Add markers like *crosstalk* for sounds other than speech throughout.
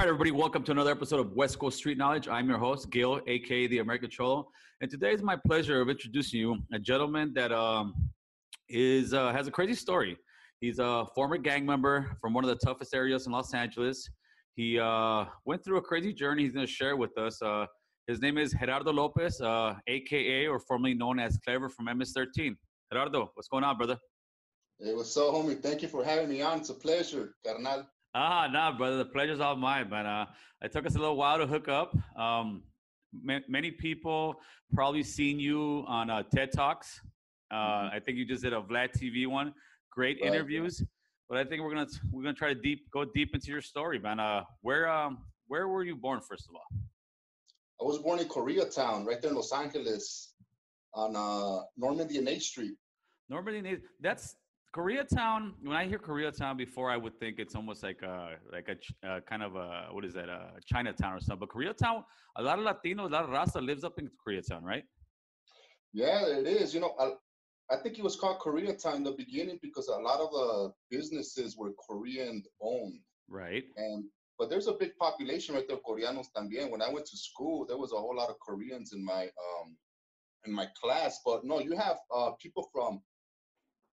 right, everybody, welcome to another episode of West Coast Street Knowledge. I'm your host, Gil, aka the American Cholo, and today is my pleasure of introducing you a gentleman that um, is uh, has a crazy story. He's a former gang member from one of the toughest areas in Los Angeles. He uh, went through a crazy journey. He's going to share with us. Uh, his name is Gerardo Lopez, uh, aka or formerly known as Clever from MS13. Gerardo, what's going on, brother? Hey, what's up, homie? Thank you for having me on. It's a pleasure, carnal. Ah, nah, brother. The pleasure's all mine, man. Uh, it took us a little while to hook up. Um, ma- many people probably seen you on uh, TED Talks. Uh, Mhm. I think you just did a Vlad TV one. Great Right, interviews. But I think we're gonna we're gonna try to deep go deep into your story, man. Uh, where um where were you born, first of all? I was born in Koreatown, right there in Los Angeles, on uh, Normandie and 8th Street. Normandie, Na- that's Koreatown. When I hear Koreatown before, I would think it's almost like a like a ch- uh, kind of a what is that? a Chinatown or something. But Koreatown, a lot of Latinos, a lot of Rasta lives up in Koreatown, right? Yeah, it is. You know, I, I think it was called Koreatown in the beginning because a lot of the businesses were Korean owned. Right. And but there's a big population right there, Koreanos también. When I went to school, there was a whole lot of Koreans in my um in my class. But no, you have uh people from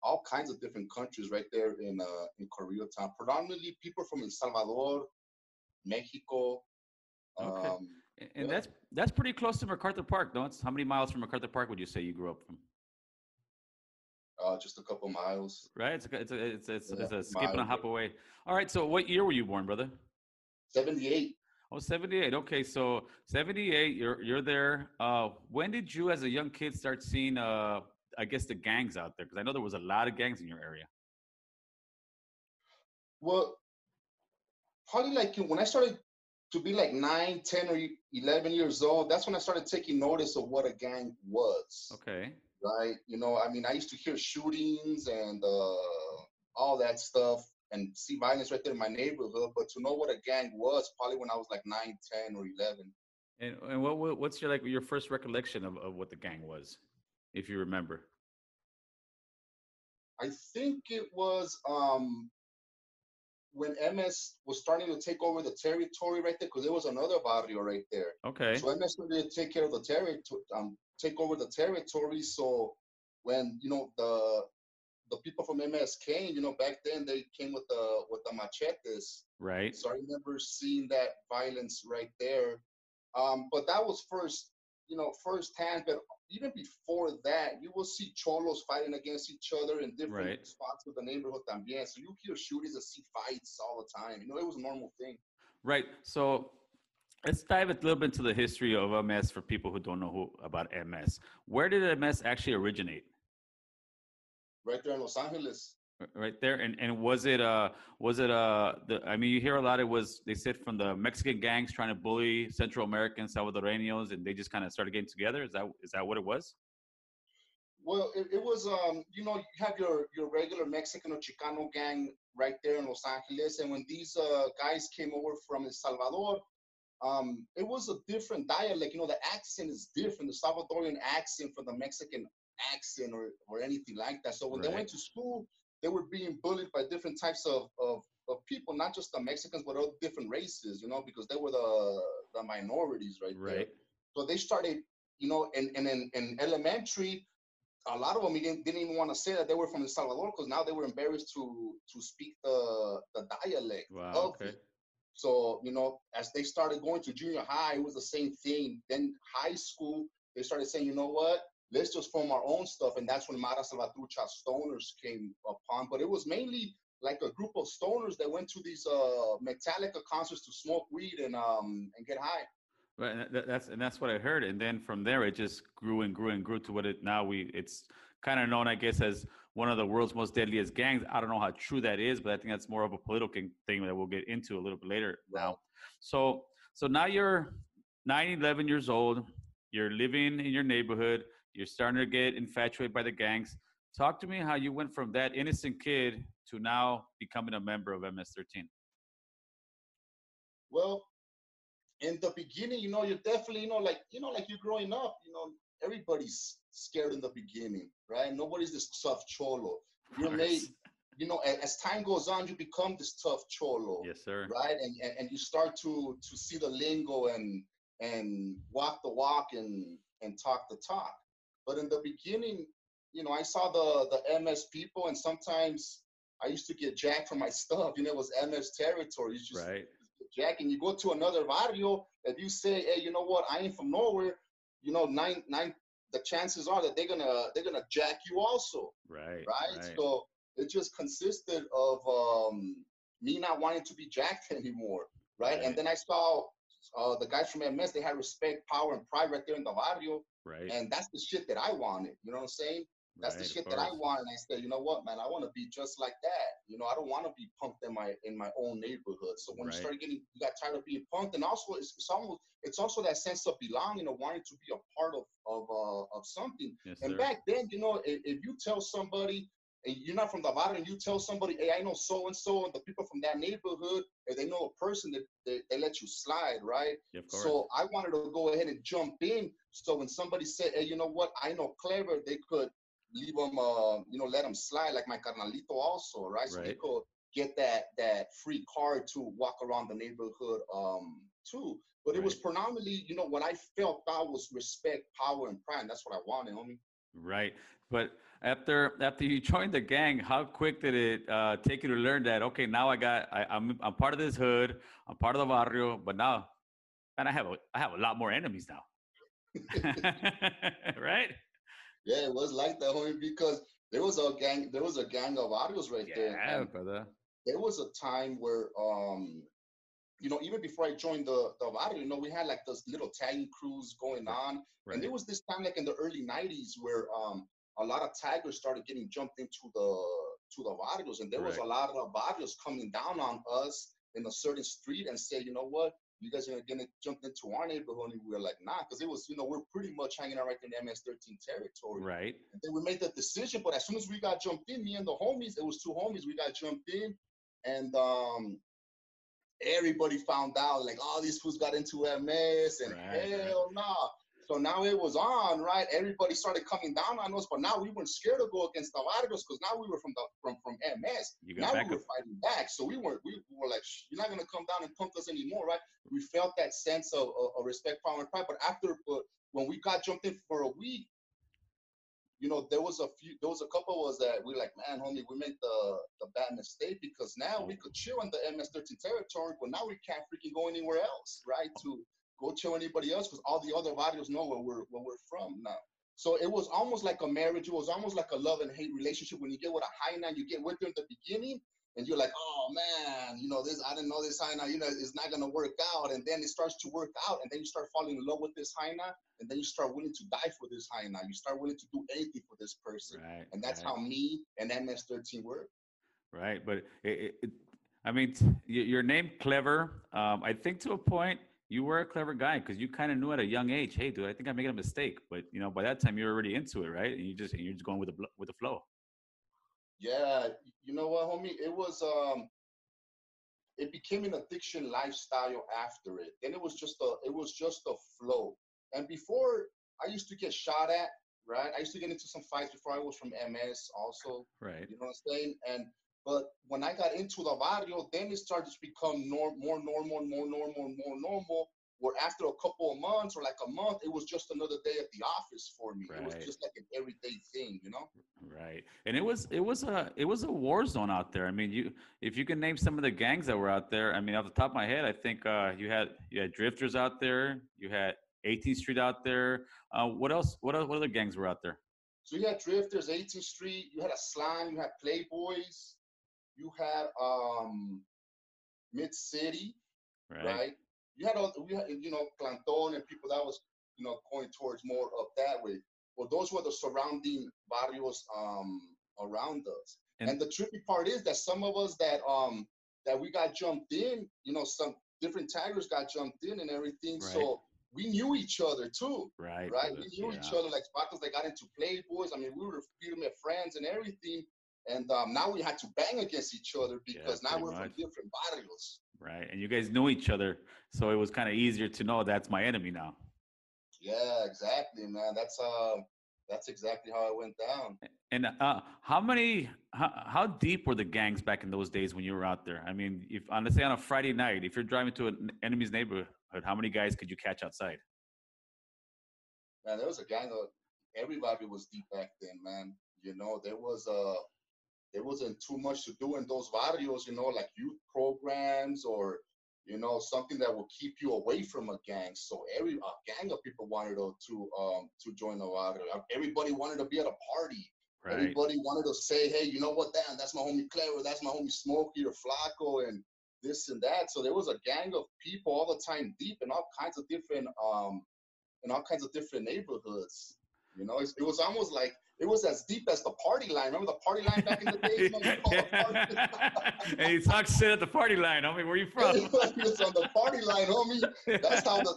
all kinds of different countries right there in uh in Koreatown. Predominantly people from El Salvador, Mexico. Okay. Um And Yeah. that's that's pretty close to MacArthur Park, though. It's how many miles from MacArthur Park would you say you grew up from? uh just a couple miles. Right. It's a, it's a, it's it's, Yeah, it's a skip and a hop away. All right. So what year were you born, brother? 78. Oh, 78. Okay, so 78, you're you're there. Uh, when did you as a young kid start seeing uh I guess the gangs out there? Because I know there was a lot of gangs in your area. Well, probably like when I started to be like 9, 10, or e- 11 years old, that's when I started taking notice of what a gang was. Okay. Right? You know, I mean, I used to hear shootings and uh, all that stuff and see violence right there in my neighborhood. But to know what a gang was, probably when I was like 9, 10, or 11. And and what- what's your like your first recollection of, of what the gang was, if you remember? I think it was um, when MS was starting to take over the territory right there, because there was another barrio right there. Okay. So MS wanted to take care of the territory, um, take over the territory. So when you know the the people from MS came, you know, back then they came with the with the machetes. Right. So I remember seeing that violence right there. Um, but that was first, you know, firsthand. But even before that, you will see cholos fighting against each other in different Right. spots of the neighborhood también. So you hear shootings and see fights all the time. You know, it was a normal thing. Right. So let's dive a little bit into the history of MS for people who don't know who about MS. Where did MS actually originate? Right there in Los Angeles. Right there, and and was it uh was it uh the I mean you hear a lot it was they said from the Mexican gangs trying to bully Central American Salvadoreños and they just kind of started getting together. Is that is that what it was? Well, it, it was um, you know, you have your your regular Mexican or Chicano gang right there in Los Angeles, and when these uh, guys came over from El Salvador, um, it was a different dialect. You know, the accent is different. The Salvadorian accent from the Mexican accent or or anything like that. So when they went to school, they were being bullied by different types of of of people, not just the Mexicans, but all different races. You know, because they were the the minorities right there. Right. So they started, you know, and and in, in elementary, a lot of them didn't, didn't even want to say that they were from El Salvador because now they were embarrassed to to speak the the dialect Wow. of Okay. it. So you know, as they started going to junior high, it was the same thing. Then high school, they started saying, you know what? Let's just form our own stuff, and that's when Mara Salvatrucha stoners came upon. But it was mainly like a group of stoners that went to these uh Metallica concerts to smoke weed and um and get high. Right. And that, that's and that's what I heard. And then from there, it just grew and grew and grew to what it now we it's kind of known, I guess, as one of the world's most deadliest gangs. I don't know how true that is, but I think that's more of a political thing that we'll get into a little bit later. Now, so so now you're 9, 11 years old. You're living in your neighborhood. You're starting to get infatuated by the gangs. Talk to me how you went from that innocent kid to now becoming a member of MS13. Well, in the beginning, you know, you're definitely, you know, like, you know, like you're growing up, you know, everybody's scared in the beginning, right? Nobody's this soft cholo. You're made, you know, as, as time goes on, you become this tough cholo, Yes, sir. right? And, and and you start to to see the lingo and and walk the walk and and talk the talk. But in the beginning, you know, I saw the the MS people, and sometimes I used to get jacked for my stuff. You know, it was MS territory. You just Right. Jack, and you go to another barrio, if you say, "Hey, you know what? I ain't from nowhere," you know, nine nine, the chances are that they're gonna they're gonna jack you also, Right. right? Right. So it just consisted of um, me not wanting to be jacked *laughs* anymore, right? Right. And then I saw uh, the guys from MS; they had respect, power, and pride right there in the barrio, Right. and that's the shit that I wanted. You know what I'm saying? That's right, the shit that I want, and I said, you know what, man, I want to be just like that. You know, I don't want to be punked in my in my own neighborhood. So when Right. you start getting, you got tired of being punked, and also it's, it's almost it's also that sense of belonging, of wanting to be a part of of uh, of something. Yes, And sir. back then, you know, if, if you tell somebody, and you're not from the and you tell somebody, hey, I know so and so, and the people from that neighborhood, if they know a person, that they, they let you slide, right? Yeah, of course. So I wanted to go ahead and jump in. So when somebody said, "Hey, you know what? I know clever," they could leave them, uh, you know, let them slide, like my carnalito also, right? So they could get that that free card to walk around the neighborhood, um, too. But it was predominantly, you know, what I felt out was respect, power, and pride. And that's what I wanted, homie. Right. But after after you joined the gang, how quick did it uh, take you to learn that? Okay, now I got I, I'm I'm part of this hood. I'm part of the barrio, but now, and I have a I have a lot more enemies now. *laughs* right? Yeah, it was like that, homie, because there was a gang, there was a gang of audios right there. Yeah, brother. there was a time where um you know even before i joined the the barrio you know we had like those little tagging crews going on Right. and there was this time like in the early 90s where um a lot of taggers started getting jumped into the to the barrios and there was a lot of barrios coming down on us in a certain street and said you know what you guys are gonna jump into our neighborhood and we were like nah because it was you know we're pretty much hanging out right in the ms13 territory right. and then we made the decision, but as soon as we got jumped in, me and the homies, it was two homies, we got jumped in, and um everybody found out like, oh, these fools got into MS and Right, right. hell nah. So now it was on, right? Everybody started coming down on us, but now we weren't scared to go against the Vargas because now we were from the from from MS. You Now back we were fighting back, so we weren't. We were like, "You're not gonna come down and punk us anymore, right?" We felt that sense of, of, of respect, power, and pride. But after, but when we got jumped in for a week, you know, there was a few, there was a couple of us that we like, man, homie, we made the the bad mistake because now we could chill in the MS-13 territory, but now we can't freaking go anywhere else, right? To go tell anybody else because all the other barrios know where we're where we're from now. So it was almost like a marriage. It was almost like a love and hate relationship. When you get with a nine, you get with her in the beginning, and you're like, oh man, you know this. I didn't know this high nine. You know, it's not gonna work out. And then it starts to work out, and then you start falling in love with this nine, and then you start willing to die for this nine. You start willing to do anything for this person, Right. and that's right. how me and MS13 work. Right, but it, it, I mean, your name clever. Um, I think to a point you were a clever guy because you kind of knew at a young age, hey, dude, I think I'm making a mistake. But you know, by that time you're already into it, right? And you just you're just going with the with the flow. Yeah, you know what, homie? It was um it became an addiction lifestyle after it. Then it was just a it was just a flow. And before I used to get shot at, right? I used to get into some fights before I was from MS also, Right. you know what I'm saying? And but when I got into the barrio, then it started to become nor- more normal, more normal, more normal. Where after a couple of months or like a month, it was just another day at the office for me. It was just like an everyday thing, you know? Right. And it was it was a it was a war zone out there. I mean, you if you can name some of the gangs that were out there, I mean, off the top of my head, I think uh, you had you had drifters out there, you had 18th Street out there. Uh, what else? What else, what other gangs were out there? So you had Drifters, 18th Street, you had a slime, you had Playboys, you had um Mid City, Right. right? You had all we had you know Clanton and people that was you know going towards more up that way. Well, those were the surrounding barrios um around us. And- And, the trippy part is that some of us that um that we got jumped in, you know, some different taggers got jumped in and everything. Right. So we knew each other too Right. right? We knew Yeah. each other like Spartans that got into Playboys. I mean, we were legitimate friends and everything. And um, now we had to bang against each other because now we're much. from different barrios. Right. And you guys knew each other, so it was kind of easier to know that's my enemy now. Yeah, exactly, man. That's uh, that's exactly how it went down. And uh, how many, how, how deep were the gangs back in those days when you were out there? I mean, if on let's say on a Friday night, if you're driving to an enemy's neighborhood, how many guys could you catch outside? Man, there was a gang of everybody was deep back then, man. You know, there was uh there wasn't too much to do in those barrios, you know, like youth programs or you know, something that will keep you away from a gang. So every a gang of people wanted to to um to join the barrio. Everybody wanted to be at a party. Right. Everybody wanted to say, hey, you know what, damn, that's my homie Clever, that's my homie Smokey or Flaco and this and that. So there was a gang of people all the time deep in all kinds of different um in all kinds of different neighborhoods. You know, it was almost like it was as deep as the party line. Remember the party line back in the day? *laughs* *laughs* and he talks shit at the party line, homie. Where you from? *laughs* it's on the party line, homie. That's how the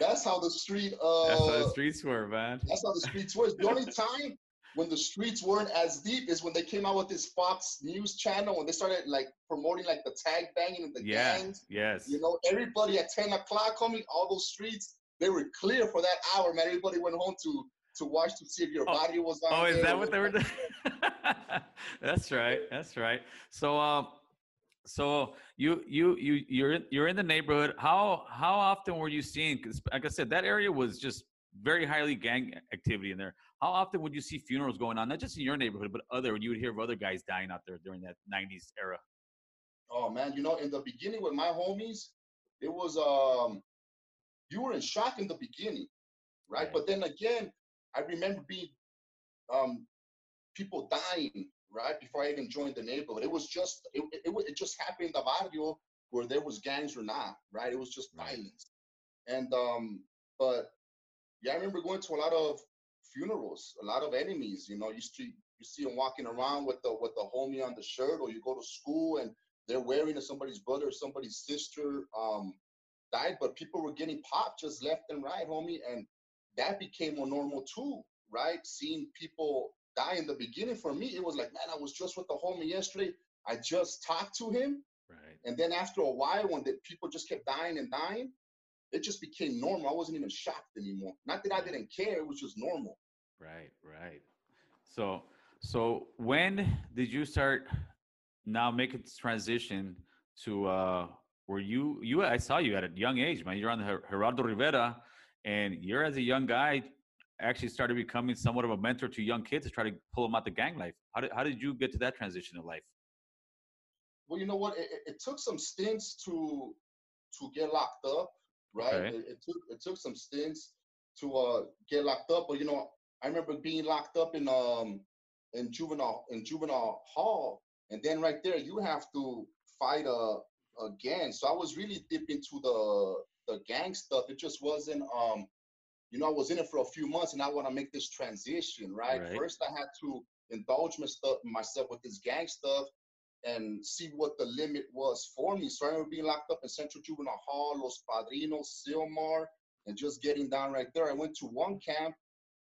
that's how the street uh That's how the streets were, man. That's how the streets were. The only time when the streets weren't as deep is when they came out with this Fox News channel when they started like promoting like the tag banging and the yeah, gangs. Yes. You know, everybody at 10 o'clock, homie, all those streets, they were clear for that hour, man. Everybody went home to to watch to see if your oh, body was on. Oh, is that what they were doing? *laughs* That's right. That's right. So, um, so you you you you're in, you're in the neighborhood. How how often were you seeing? Because like I said, that area was just very highly gang activity in there. How often would you see funerals going on, not just in your neighborhood, but other? You would hear of other guys dying out there during that '90s era. Oh man, you know, in the beginning with my homies, it was um, you were in shock in the beginning, right? right. But then again, I remember being um, people dying right before I even joined the neighborhood. It was just it, it, it just happened in the barrio where there was gangs or not, right? It was just violence. And um, but yeah, I remember going to a lot of funerals, a lot of enemies. You know, you see you see them walking around with the with the homie on the shirt, or you go to school and they're wearing somebody's brother or somebody's sister um, died, but people were getting popped just left and right, homie. And that became a normal too, right? Seeing people die in the beginning for me, it was like, man, I was just with the homie yesterday. I just talked to him. Right. And then after a while, when the people just kept dying and dying, it just became normal. I wasn't even shocked anymore. Not that I didn't care, it was just normal. Right, right. So so when did you start now make a transition to uh where you you I saw you at a young age, man. You're on the Geraldo Rivera and you're as a young guy actually started becoming somewhat of a mentor to young kids to try to pull them out the gang life. How did, how did you get to that transition of life? Well, you know what? It, it took some stints to to get locked up, right? Okay. It, it, took it took some stints to uh, get locked up. But you know, I remember being locked up in um in juvenile in juvenile hall, and then right there you have to fight a again. So I was really deep into the the gang stuff. It just wasn't um you know, I was in it for a few months and I want to make this transition, right? right? First I had to indulge myself with this gang stuff and see what the limit was for me. So I remember being locked up in Central Juvenile Hall, Los Padrinos, Sylmar, and just getting down right there. I went to one camp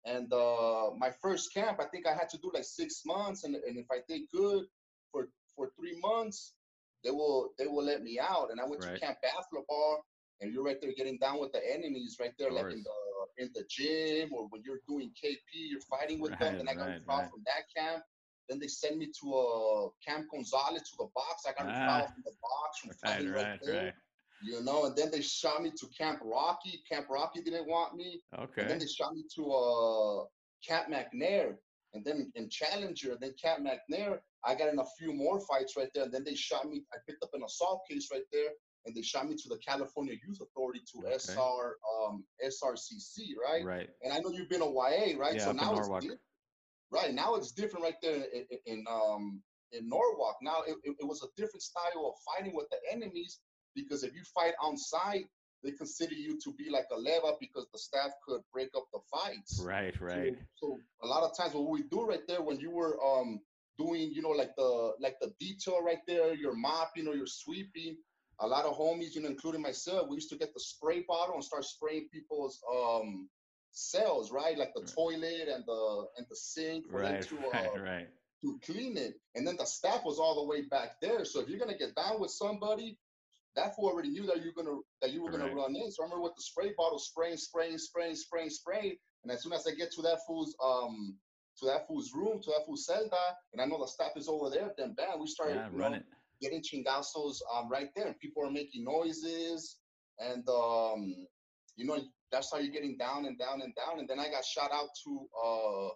and uh, my first camp, I think I had to do like six months. And, and if I did good for, for three months, they will they will let me out. And I went right. to Camp Bar and you're right there getting down with the enemies right there, like in the in the gym or when you're doing KP, you're fighting with right, them. Then I got right, right. from that camp. Then they send me to a uh, Camp Gonzales to the box. I got ah, from the box from fighting right, right there. You know, and then they shot me to Camp Rockey. Camp Rockey didn't want me. Okay. And then they shot me to uh, Camp McNair. And then in Challenger, then Camp McNair, I got in a few more fights right there. And then they shot me. I picked up an assault case right there and they shot me to the California Youth Authority to okay. SR um, SRCC, right? Right. And I know you've been a YA, right? Yeah, so now it's di- right now it's different right there in, in um in Norwalk. Now it, it, was a different style of fighting with the enemies because if you fight on site, they consider you to be like a leva because the staff could break up the fights. Right, right. So, so a lot of times what we do right there when you were um doing you know like the like the detail right there, you're mopping or you're sweeping a lot of homies, you know, including myself, we used to get the spray bottle and start spraying people's um cells, right? Like the right. toilet and the and the sink for right, them to *laughs* uh, right, right. to clean it. And then the staff was all the way back there. So if you're gonna get down with somebody, that fool already knew that you're gonna that you were gonna right. run in. So I remember with the spray bottle spraying, spraying, spraying, spraying, spraying. And as soon as I get to that fool's um to that fool's room, to that fool's celda, and I know the staff is over there, then bam, we started Yeah, you run know, it. Getting chingazos um right there. And people are making noises and um you know that's how you're getting down and down and down. And then I got shot out to uh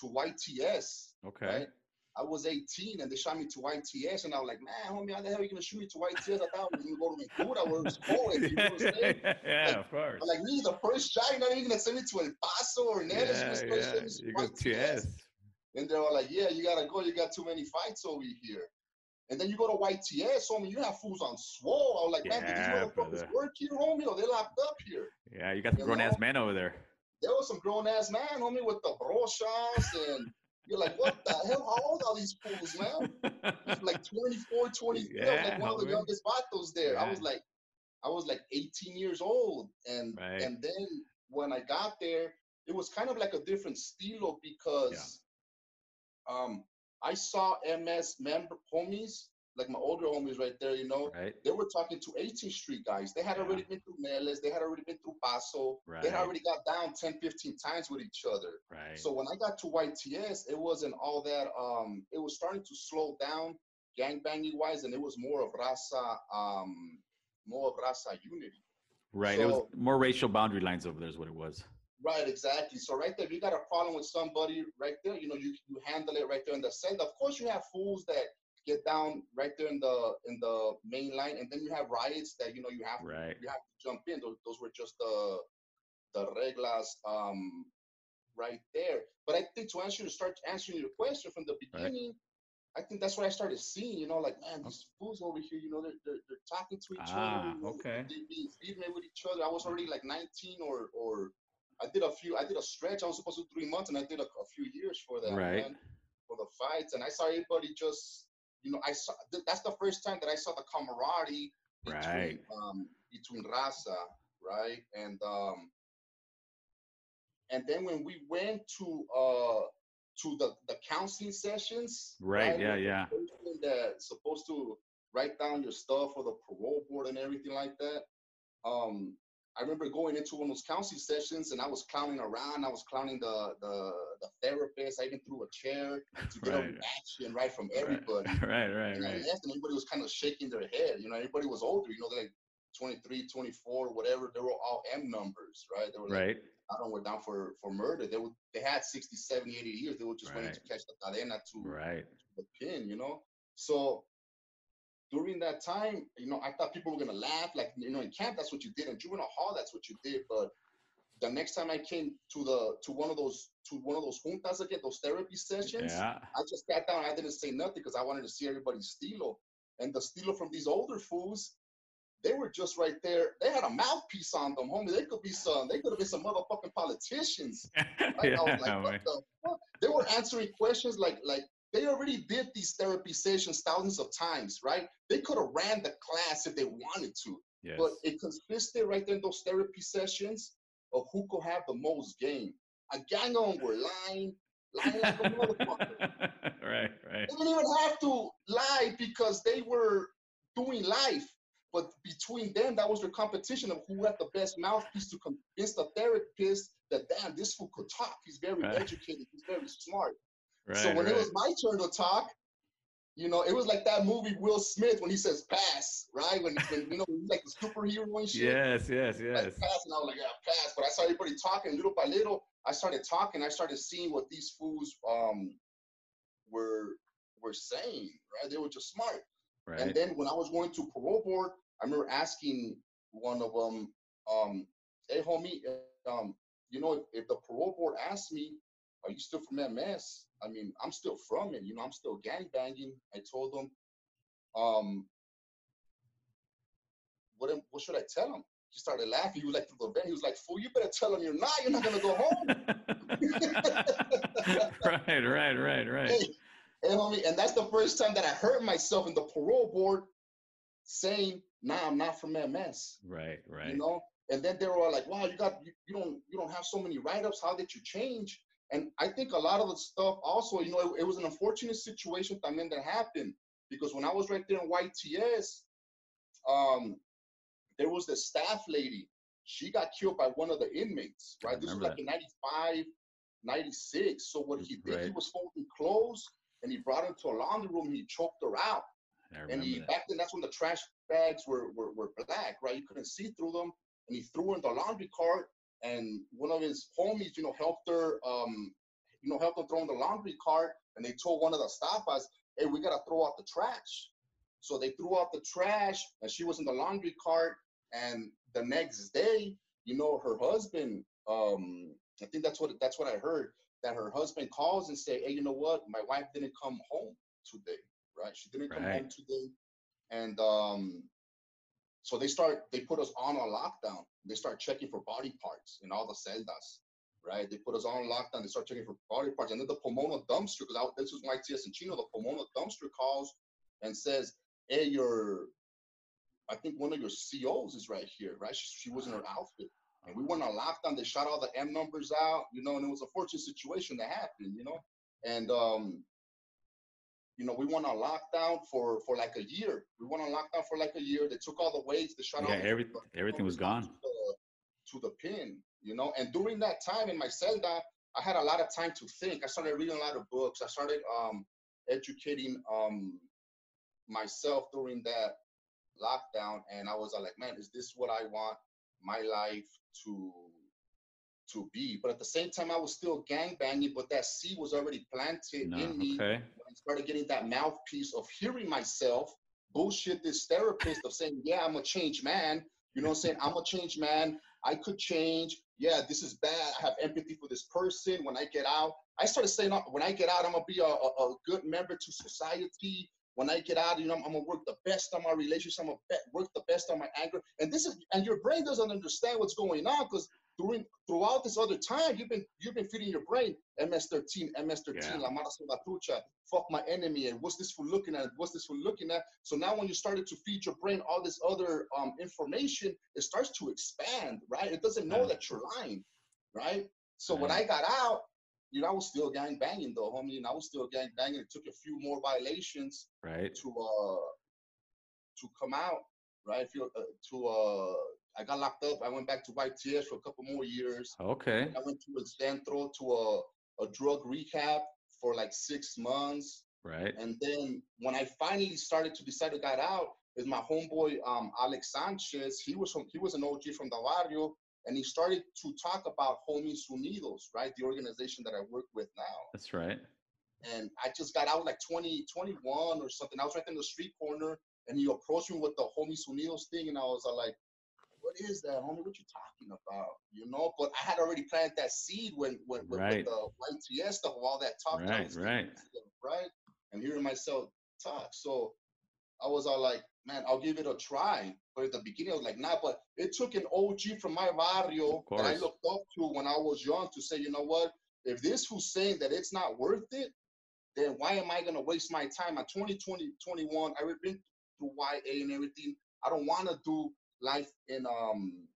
to YTS. Okay. Right? I was 18 and they shot me to YTS, and I was like, man, homie, how the hell are you gonna shoot me to YTS? I thought I was gonna go to Ventura where it's. You know what I'm *laughs* saying? yeah, of course. But like me, the first shot, you're not even gonna send me to El Paso or you're yeah, yeah. send me to You go YTS. And they were like, yeah, you gotta go. You got too many fights over here. And then you go to YTS, homie, you have fools on swole. I was like, man, did these Yeah, motherfuckers work here, homie, or they locked up here? Yeah, you got the You grown ass man over there. There was some grown ass man, homie, with the brochas and you're like, what the *laughs* hell? How old are these fools, man? Like *laughs* 24, 23. Yeah, like one of the youngest vatos there. I was like, I was like 18 years old. And Right. and then when I got there, it was kind of like a different stilo because um I saw MS member homies, like my older homies right there, you know, right? they were talking to 18th Street guys. They had Yeah. already been through Nelles, they had already been through Paso, they Right. had already got down 10, 15 times with each other. Right. So when I got to YTS, it wasn't all that. Um, it was starting to slow down, gangbanging wise, and it was more of raza, um, more of raza unity. right. it was more racial boundary lines over there, is what it was. Right, exactly. So right there, if you got a problem with somebody right there, you know, you you handle it right there in the center. Of course, you have fools that get down right there in the in the main line, and then you have riots that you know you have Right. you have to jump in. Those, those were just the the reglas um, right there. But I think to answer to start answering your question from the beginning, I think that's what I started seeing. You know, like man, these fools over here, you know, they're they're, they're talking to each Ah, other. okay. They be feeding with each other. I was already like 19 or or I did a few. I did a stretch. I was supposed to do three months, and I did a, a few years for that. Right. Man, for the fights, and I saw everybody just. You know, I saw. th- That's the first time that I saw the camaraderie between Right. um between raza, right? And um and then when we went to uh to the the counseling sessions, Right. Yeah. Yeah. person that's supposed to write down your stuff for the parole board and everything like that. Um, I remember going into one of those counseling sessions and I was clowning around. I was clowning the the, the therapist. I even threw a chair to get Right. a reaction right from *laughs* everybody. right. Right. And Right. and everybody was kind of shaking their head. You know, everybody was older, you know, they're like 23, 24, whatever. They were all M numbers, right? They were like, Right. I don't were down for, for murder. They would they had 60, 70, 80 years. They were just waiting to catch the cadena to Right. the pin, you know? So during that time, you know, I thought people were gonna laugh. Like, you know, in camp, that's what you did. In juvenile hall, that's what you did. But the next time I came to the to one of those to one of those juntas again, those therapy sessions, Yeah. I just sat down. I didn't say nothing because I wanted to see everybody's stilo. And the stilo from these older fools, they were just right there. They had a mouthpiece on them, homie. They could be some. They could have been some motherfucking politicians. *laughs* Right? I was like, yeah. what man. the fuck? They were answering questions like like they already did these therapy sessions thousands of times, right? They could have ran the class if they wanted to, Yes. but it consisted right there in those therapy sessions of who could have the most game. A gang on were lying, lying like a motherfucker. *laughs* right. Right. They didn't even have to lie because they were doing life. But between them, that was their competition of who had the best mouthpiece to convince the therapist that damn, this fool could talk. He's very Right. *laughs* educated. He's very smart. Right. so when right. it was my turn to talk, you know, it was like that movie Will Smith when he says pass, right? When, when you know, he's like the superhero and shit. Yes. Yes. Like Yes. pass, and I was like, yeah, pass. But I saw everybody talking little by little. I started talking. I started seeing what these fools um were were saying. Right? They were just smart. Right. And then when I was going to parole board, I remember asking one of them, um, "Hey, homie, um, you know, if, if the parole board asked me, are you still from MS? I mean, I'm still from it. You know, I'm still gang banging." I told them, um, "What am- what should I tell him?" He started laughing. He was like, "To the vent." He was like, "Fool, you better tell him you're not. You're not gonna go home." *laughs* right. Right. Right. Right. Hey, hey, homie, and that's the first time that I heard myself in the parole board saying, "Nah, I'm not from MS." Right. Right. You know, and then they were all like, "Wow, you got you, you don't you don't have so many write-ups. How did you change?" And I think a lot of the stuff also, you know, it, it was an unfortunate situation también that happened because when I was right there in YTS, um, there was the staff lady. she got killed by one of the inmates, right? This was like in 95, 96. So what he did, he was folding clothes and he brought her to a laundry room and he choked her out. And he that. back then that's when the trash bags were, were were black, right? You couldn't see through them. And he threw her in the laundry cart. And one of his homies, you know, helped her, um, you know, helped her throw in the laundry cart. And they told one of the staffers, "Hey, we gotta throw out the trash." So they threw out the trash, and she was in the laundry cart. And the next day, you know, her husband, um, I think that's what that's what I heard, that her husband calls and say, "Hey, you know what? My wife didn't come home today." right? She didn't come home today, and um, so they start. They put us on a lockdown. They start checking for body parts in all the celdas, right? They put us on lockdown. They start checking for body parts, and then the Pomona dumpster, because this was YTS in Chino. The Pomona dumpster calls and says, "Hey, your, I think one of your COs is right here, right? She, she was in her outfit." And we went on lockdown. They shot all the M numbers out, you know, and it was a fortunate situation that happened, you know. And um, you know, we went on lockdown for for like a year. We went on lockdown for like a year. They took all the weights. They shut Yeah, every, everything was gone. To the, to the pin, you know. And during that time in my celda, I had a lot of time to think. I started reading a lot of books. I started um, educating um, myself during that lockdown, and I was uh, like, man, is this what I want my life to to be? But at the same time, I was still gang banging, but that seed was already planted No, in me okay. when I started getting that mouthpiece of hearing myself bullshit this therapist of saying, yeah, I'm a changed man. You know what I'm saying? I'm a changed man. I could change. Yeah, this is bad. I have empathy for this person. When I get out, I started saying, when I get out, I'm gonna be a, a, a good member to society. When I get out, you know, I'm, I'm gonna work the best on my relationship. I'm gonna be- work the best on my anger. And this is, and your brain doesn't understand what's going on because during throughout this other time, you've been you've been feeding your brain MS13, MS13, Yeah. La Mara Salvatrucha, fuck my enemy, and what's this for looking at? What's this for looking at? So now when you started to feed your brain all this other um, information, it starts to expand, right? It doesn't know Yeah. that you're lying, right? So when I got out, you know, I was still gang banging though, homie, and I was still gang banging. It took a few more violations Right. to uh to come out, right? Feel uh, to uh I got locked up. I went back to YTS for a couple more years. Okay. I went to a Centro to a, a drug rehab for like six months. Right. And then when I finally started to decide to get out, is my homeboy um, Alex Sanchez. He was from he was an OG from the barrio, and he started to talk about Homies Unidos, right? The organization that I work with now. That's right. And I just got out like 20, 21 or something. I was right in the street corner, and he approached me with the Homies Unidos thing, and I was like, "What is that, homie? What you talking about?" You know. But I had already planted that seed when when, when Right. with the YTS stuff, all that talk. Right, right. doing, right. And hearing myself talk, so I was all like, "Man, I'll give it a try." But at the beginning, I was like, "Nah." But it took an OG from my barrio that I looked up to when I was young to say, "You know what? If this who's saying that it's not worth it." then why am I gonna waste my time at 20, 20, 21? I've been through YA and everything. I don't wanna do life in um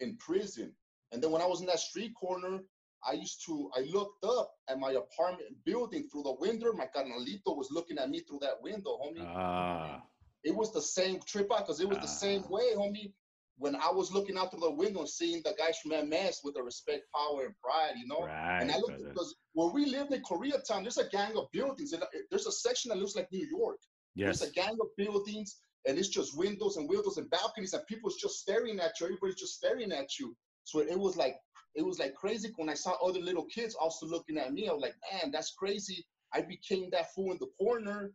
in prison. And then when I was in that street corner, I used to I looked up at my apartment building through the window. My carnalito was looking at me through that window, homie. Ah. it was the same trip out because it was the same Ah. way, homie. When I was looking out through the window seeing the guys from MS with the respect, power, and pride, you know. Right. And I looked because where we lived in Koreatown, there's a gang of buildings. And uh, there's a section that looks like New York. Yes. There's a gang of buildings, and it's just windows and windows and balconies, and people's just staring at you. Everybody's just staring at you. So it was like it was like crazy when I saw other little kids also looking at me. I was like, man, that's crazy. I became that fool in the corner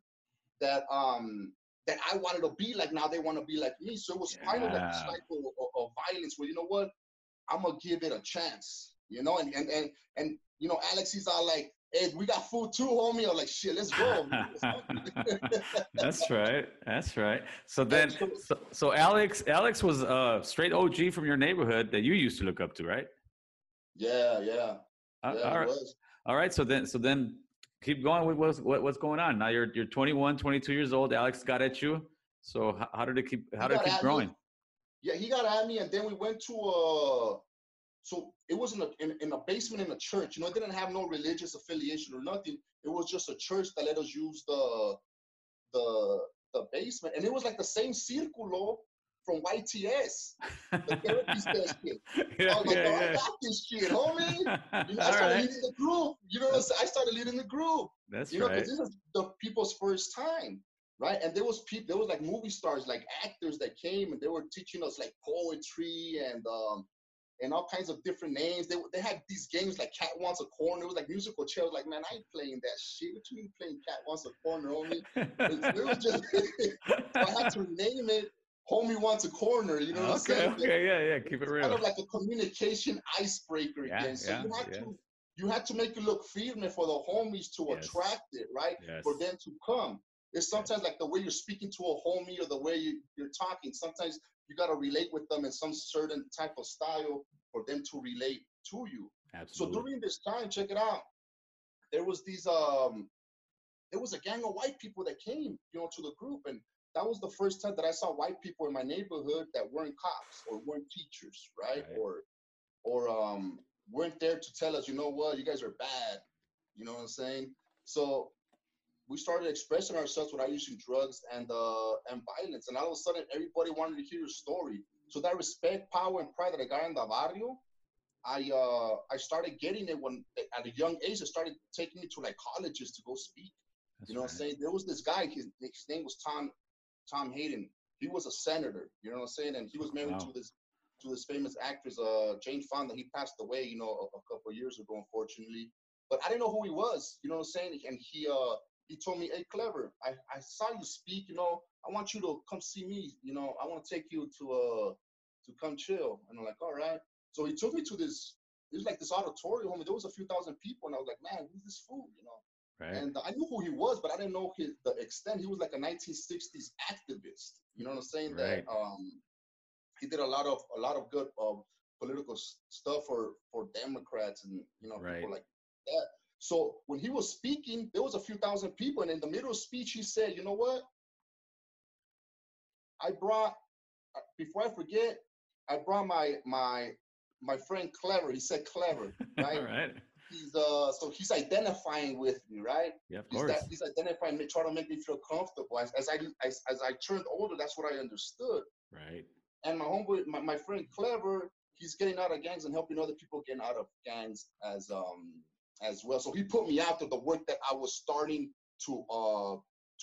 that um that I wanted to be like. Now they want to be like me. So it was kind of like this cycle of, of violence where you know what, I'm gonna give it a chance. You know, and and and and you know, Alex, he's all like, "Hey, we got food too, homie." I'm like, "Shit, let's go." *laughs* That's *laughs* right. That's right. So then, so- so, so Alex, Alex was a straight OG from your neighborhood that you used to look up to, right? Yeah, yeah, Uh, yeah. all it right. was. All right. So then, so then, keep going with what's what, what's going on. Now you're you're 21, 22 years old. Alex got at you. So how, how did it keep? How He did it keep at me. growing? Yeah, he got at me, and then we went to a. So it was in a in, in a basement in a church. You know, it didn't have no religious affiliation or nothing. It was just a church that let us use the the the basement, and it was like the same circulo from YTS, the *laughs* therapy session. yeah, I was like, yeah, oh, I got this shit, homie. *laughs* You know, I started right. leading the group. You know, what I'm saying? I started leading the group. That's You know, right. because this is the people's first time, right? And there was people, there was like movie stars, like actors that came and they were teaching us like poetry and um and all kinds of different names. They they had these games like Cat Wants a Corner. It was like musical chairs. Like, man, I ain't playing that shit. What you mean playing Cat Wants a Corner, homie? It, it was just *laughs* I had to name it. Homie wants a corner. You know what I'm saying? okay, yeah, yeah. Keep it real. kind of like a communication icebreaker Yeah, again. So yeah, you had yes. to you had to make it look firme for the homies to Yes. attract it, right? Yes. For them to come. It's sometimes like the way you're speaking to a homie or the way you, you're talking. Sometimes you gotta relate with them in some certain type of style for them to relate to you. Absolutely. So during this time, check it out. There was these um there was a gang of white people that came, you know, to the group. And that was the first time that I saw white people in my neighborhood that weren't cops or weren't teachers, right? Right. Or or um weren't there to tell us, you know what, you guys are bad. You know what I'm saying? So we started expressing ourselves without using drugs and uh and violence. And all of a sudden everybody wanted to hear your story. So that respect, power, and pride that I got in the barrio, I uh I started getting it when at a young age. It started taking me to like colleges to go speak. That's you know what I'm saying? There was this guy. His, his name was Tom Tom Hayden. He was a senator. You know what I'm saying? And he was married Wow. to this to this famous actress, uh Jane Fonda. He passed away, you know, a, a couple of years ago, unfortunately. But I didn't know who he was. You know what I'm saying? And he uh he told me, "Hey, clever. I I saw you speak. You know, I want you to come see me. You know, I want to take you to uh to come chill." And I'm like, "All right." So he took me to this. It was like this auditorium. and There was a few thousand people, and I was like, "Man, who's this fool?" You know. Right. And I knew who he was, but I didn't know his, the extent. He was like a 1960s activist. You know what I'm saying? Right. That um, he did a lot of a lot of good uh, political stuff for for Democrats and you know Right. people like that. So when he was speaking, there was a few thousand people, and in the middle of speech, he said, "You know what? I brought uh, before I forget, I brought my my my friend Clever. He said Clever, *laughs* right? All right. He's uh, so he's identifying with me, right? Yeah, of He's, course. that, he's identifying me, trying to make me feel comfortable. As, as I as, as I turned older, that's what I understood. Right. And my homeboy, my, my friend Clever, he's getting out of gangs and helping other people get out of gangs as um as well. So he put me out to the work that I was starting to uh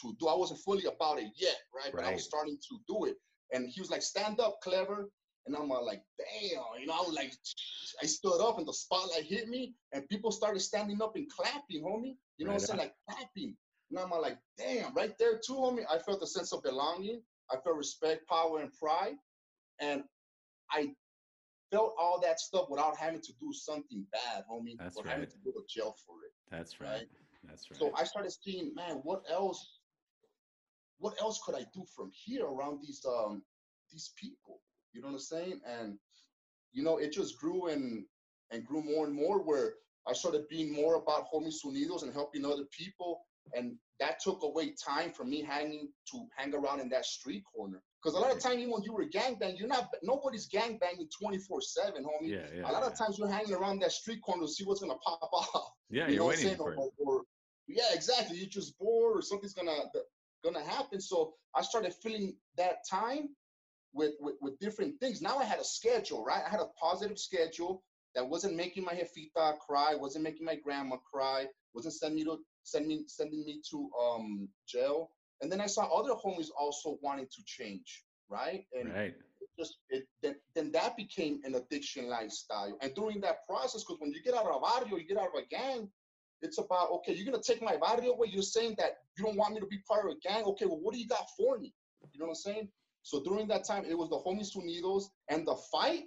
to do. I wasn't fully about it yet, right? right. But I was starting to do it. And he was like, "Stand up, Clever." And I'm uh, like, damn, you know, I was like, I stood up and the spotlight hit me, and people started standing up and clapping, homie. You know what I'm saying? Like clapping. And I'm uh, like, damn, right there too, homie. I felt a sense of belonging. I felt respect, power, and pride. And I felt all that stuff without having to do something bad, homie, That's or having to go to jail for it. That's right. Right. That's right. So I started seeing, man, what else? What else could I do from here around these um these people? You know what I'm saying? And you know, it just grew and and grew more and more where I started being more about homies unidos and helping other people. And that took away time from me hanging to hang around in that street corner. Because a lot of Right. time, even when you were gangbang, you're not nobody's gangbanging 24-7, homie. yeah, yeah. a lot yeah. of times you're hanging around that street corner to see what's gonna pop *laughs* off. Yeah, you you're know what I'm saying? Or, or- yeah, exactly. You're just bored or something's gonna gonna happen. So I started filling that time with, with with different things. Now I had a schedule, right? I had a positive schedule that wasn't making my jefita cry, wasn't making my grandma cry, wasn't sending me to send me sending me to um jail. And then I saw other homies also wanting to change, right? And Right. just it then, then that became an addiction lifestyle. And during that process, because when you get out of a barrio, you get out of a gang, it's about okay, you're gonna take my barrio away. You're saying that you don't want me to be part of a gang. Okay, well, what do you got for me? You know what I'm saying? So during that time, it was the homies unidos and the fight.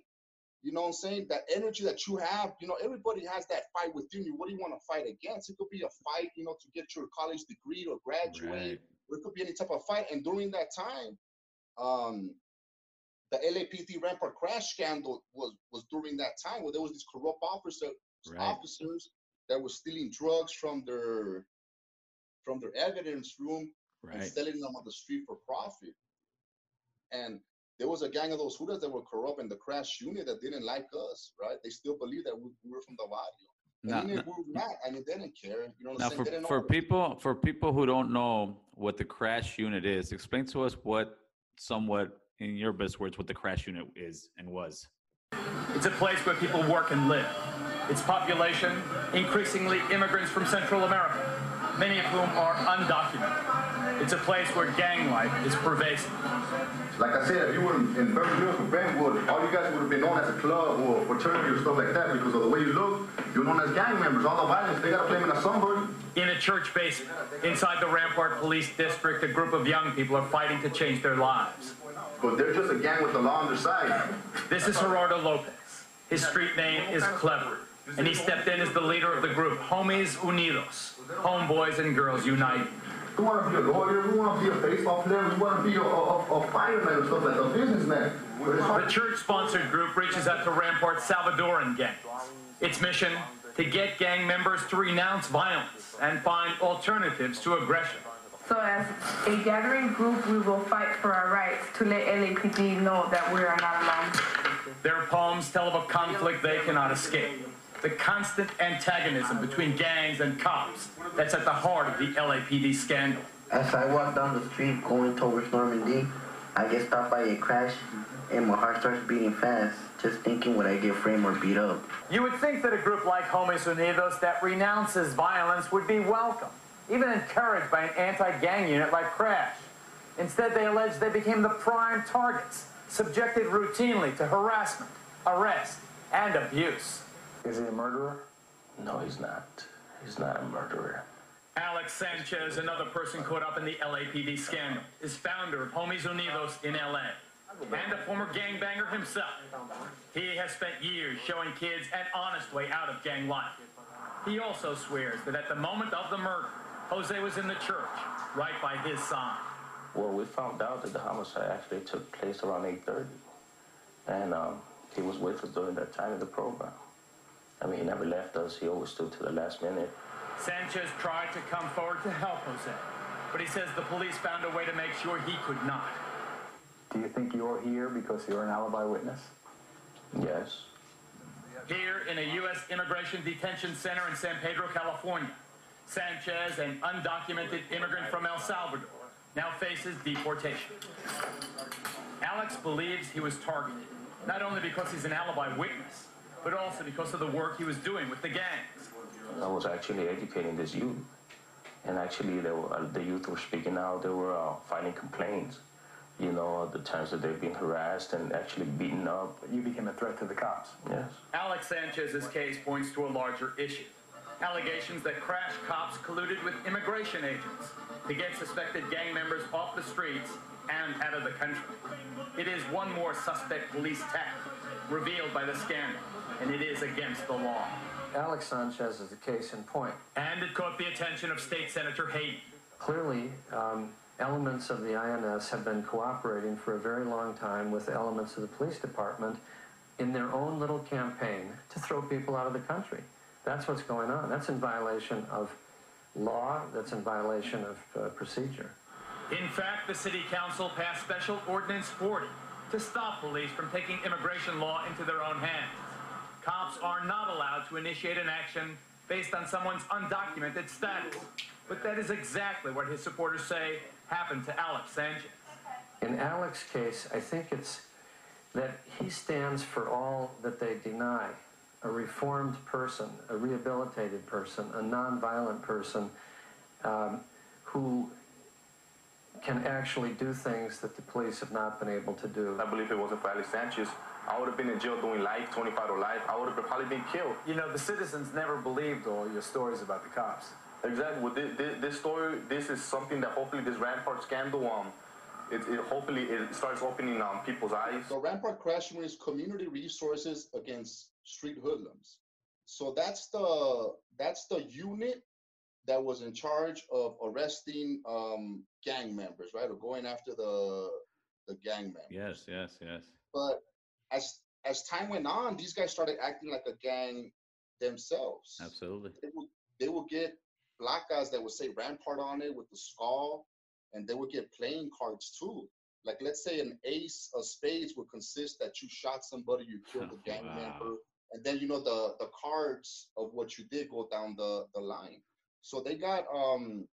You know what I'm saying? That energy that you have, you know, everybody has that fight within you. What do you want to fight against? It could be a fight, you know, to get your college degree or graduate Right. or it could be any type of fight. And during that time, um, the LAPD Rampart crash scandal was was during that time where there was these corrupt officer, Right. officers that were stealing drugs from their from their evidence room and selling them on the street for profit. And there was a gang of those hooters that were corrupt in the crash unit that didn't like us, right? They still believe that we, we were from the barrio. And Now, even we were not, I mean, they didn't care. You know now for, didn't for people for people who don't know what the crash unit is, explain to us what somewhat in your best words, what the crash unit is and was. It's a place where people work and live. Its population, increasingly immigrants from Central America, many of whom are undocumented. It's a place where gang life is pervasive. Like I said, if you were in, in Beverly Hills or Brentwood, all you guys would have been known as a club or fraternity or stuff like that because of the way you look. You're known as gang members. All the violence, they gotta blame it on somebody. In a church basement, inside the Rampart Police District, a group of young people are fighting to change their lives. But they're just a gang with the law on their side. This is Gerardo Lopez. His street name is Clever, and he stepped in as the leader of the group Homies Unidos, Homeboys and Girls United. We want to be a lawyer. We want to be a baseball player. We want to be a, a, a fireman or stuff like that, a businessman. The church-sponsored group reaches out to Rampart Salvadoran gangs. Its mission, to get gang members to renounce violence and find alternatives to aggression. So as a gathering group, we will fight for our rights to let LAPD know that we are not alone. Their poems tell of a conflict they cannot escape. The constant antagonism between gangs and cops that's at the heart of the LAPD scandal. As I walk down the street going towards Normandie, I get stopped by a crash and my heart starts beating fast, just thinking would I get framed or beat up. You would think that a group like Homies Unidos that renounces violence would be welcome, even encouraged by an anti-gang unit like Crash. Instead, they allege they became the prime targets, subjected routinely to harassment, arrest, and abuse. Is he a murderer? No, he's not. He's not a murderer. Alex Sanchez, another person caught up in the LAPD scandal, is founder of Homies Unidos in LA and a former gangbanger himself. He has spent years showing kids an honest way out of gang life. He also swears that at the moment of the murder, Jose was in the church, right by his side. Well, we found out that the homicide actually took place around 8.30. And um, he was with us during that time of the program. I mean, he never left us. He always stood to the last minute. Sanchez tried to come forward to help Jose, but he says the police found a way to make sure he could not. Do you think you're here because you're an alibi witness? Yes. Here in a U.S. immigration detention center in San Pedro, California, Sanchez, an undocumented immigrant from El Salvador, now faces deportation. Alex believes he was targeted, not only because he's an alibi witness, but also because of the work he was doing with the gangs. I was actually educating this youth. And actually, they were, uh, the youth were speaking out. They were uh, filing complaints, you know, the times that they've been harassed and actually beaten up. You became a threat to the cops. Yes. Alex Sanchez's case points to a larger issue. Allegations that crash cops colluded with immigration agents to get suspected gang members off the streets and out of the country. It is one more suspect police tactic revealed by the scandal, and it is against the law. Alex Sanchez is a case in point. And it caught the attention of State Senator Hayden. Clearly, um, elements of the INS have been cooperating for a very long time with elements of the police department in their own little campaign to throw people out of the country. That's what's going on. That's in violation of law, that's in violation of uh, procedure. In fact, the City Council passed Special Ordinance 40 to stop police from taking immigration law into their own hands. Cops are not allowed to initiate an action based on someone's undocumented status. But that is exactly what his supporters say happened to Alex Sanchez. In Alex's case, I think it's that he stands for all that they deny a reformed person, a rehabilitated person, a nonviolent person um, who can actually do things that the police have not been able to do. I believe it wasn't for Alex Sanchez, I would have been in jail doing life, 25 to life. I would have probably been killed. You know, the citizens never believed all your stories about the cops. Exactly. With this, this, this story, this is something that hopefully this Rampart scandal, um, it, it hopefully it starts opening um, people's eyes. The Rampart Crash Unit is community resources against street hoodlums. So that's the that's the unit that was in charge of arresting um, gang members, right, or going after the the gang members. Yes, yes, yes. But as as time went on, these guys started acting like a gang themselves. Absolutely. They would they would get black guys that would say Rampart on it with the skull, and they would get playing cards too. Like let's say an ace of spades would consist that you shot somebody, you killed a *laughs* gang Wow. member, and then you know the the cards of what you did go down the the line. So they got um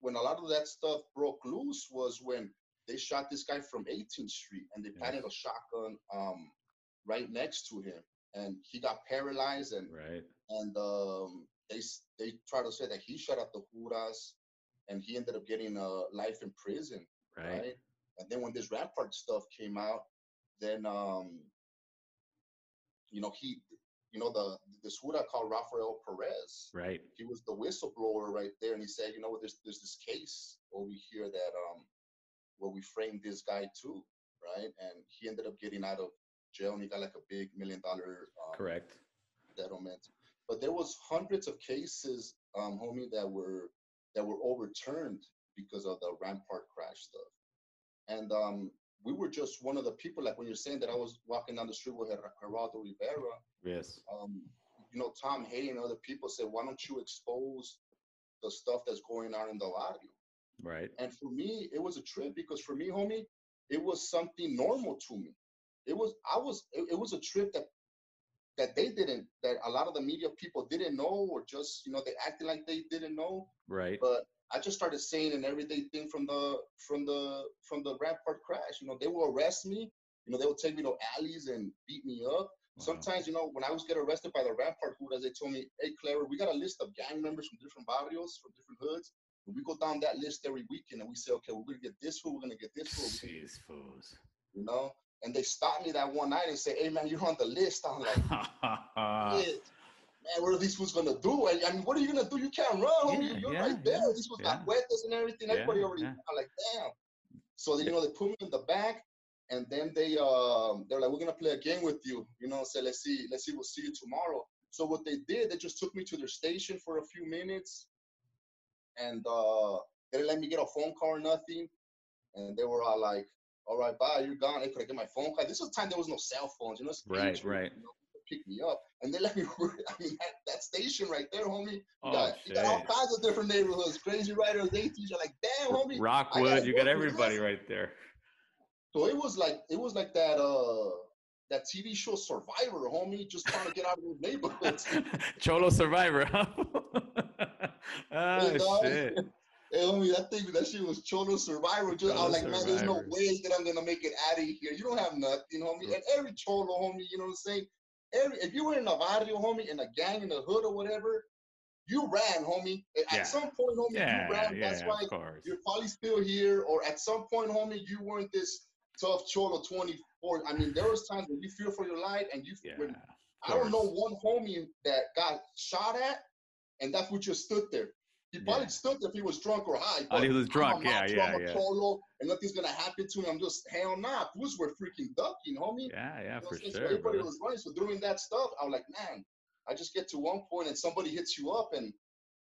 when a lot of that stuff broke loose was when they shot this guy from 18th Street, and they Yeah. planted a shotgun um, right next to him, and he got paralyzed, and Right. and um, they they try to say that he shot at the Juras, and he ended up getting uh, life in prison, Right. right? And then when this Rampart stuff came out, then um, you know he, you know the this Jura called Rafael Perez, Right. he was the whistleblower right there, and he said, you know there's there's this case over here that um where we framed this guy too, right? And he ended up getting out of jail, and he got like a big million dollar um, Correct. settlement. But there was hundreds of cases, um, homie, that were that were overturned because of the Rampart crash stuff. And um, we were just one of the people, like when you're saying that I was walking down the street with Ger- Geraldo Rivera, Yes. um, you know, Tom Hay and other people said, why don't you expose the stuff that's going on in the barrio? Right. And for me, it was a trip because for me, homie, it was something normal to me. It was, I was, it, it was a trip that that they didn't, that a lot of the media people didn't know, or just, you know, they acted like they didn't know. Right. But I just started saying an everyday thing from the from the from the Rampart crash. You know, they will arrest me. You know, they will take me to alleys and beat me up. Wow. Sometimes, you know, when I was get arrested by the Rampart Judas, they told me, "Hey, Clara, we got a list of gang members from different barrios, from different hoods. We go down that list every weekend, and we say, okay, we're gonna get this fool, we're gonna get this we're Jeez, fools. you know." And they stopped me that one night and say, "Hey, man, you're on the list." I'm like, *laughs* "Shit, man, what are these fools gonna do? I, I mean, what are you gonna do? You can't run. Yeah, You're yeah, right there. yeah, These fools yeah. weapons and everything. Everybody already. I'm like, damn. So they, you know, they put me in the back, and then they um they're like, we're gonna play a game with you. You know, say let's see, let's see, we'll see you tomorrow. So what they did, they just took me to their station for a few minutes, and uh they didn't let me get a phone call or nothing. And they were all like, "All right, bye, you're gone." Hey, could get my phone call? This was the time there was no cell phones, you know. Right, right. You know, pick me up, and they let me. *laughs* I mean, that, that station right there, homie. You Oh, got, you got all kinds of different neighborhoods. Crazy Riders, 80s. You're like, damn, homie. Rockwood, you got everybody right there. So it was like it was like that uh that TV show Survivor, homie, just trying to get out of those neighborhoods. *laughs* Cholo Survivor. huh? *laughs* *laughs* ah, Hey, dog. shit. *laughs* Hey, homie, that thing, that shit was Cholo Survivor. Just, I was like, man, there's no way that I'm gonna make it out of here. You don't have nothing, homie. And every Cholo, homie, you know what I'm saying? Every if you were in a barrio, homie, in a gang, in the hood or whatever, you ran, homie. At Yeah. some point, homie, Yeah, you ran. That's yeah, why of you're probably still here, or at some point, homie, you weren't this tough cholo 24. I mean, there was times when you fear for your life, and you Yeah. when I don't know one homie that got shot at, and that just stood there. He probably Yeah. stood there if he was drunk or high. Oh, he but was I'm drunk. Yeah, macho, yeah, I'm yeah. cholo, and nothing's gonna happen to him. I'm just hell nah. Fools were freaking ducking, homie. Yeah, yeah, You know for sure, everybody brother. was running. So during that stuff, I was like, man, I just get to one point and somebody hits you up and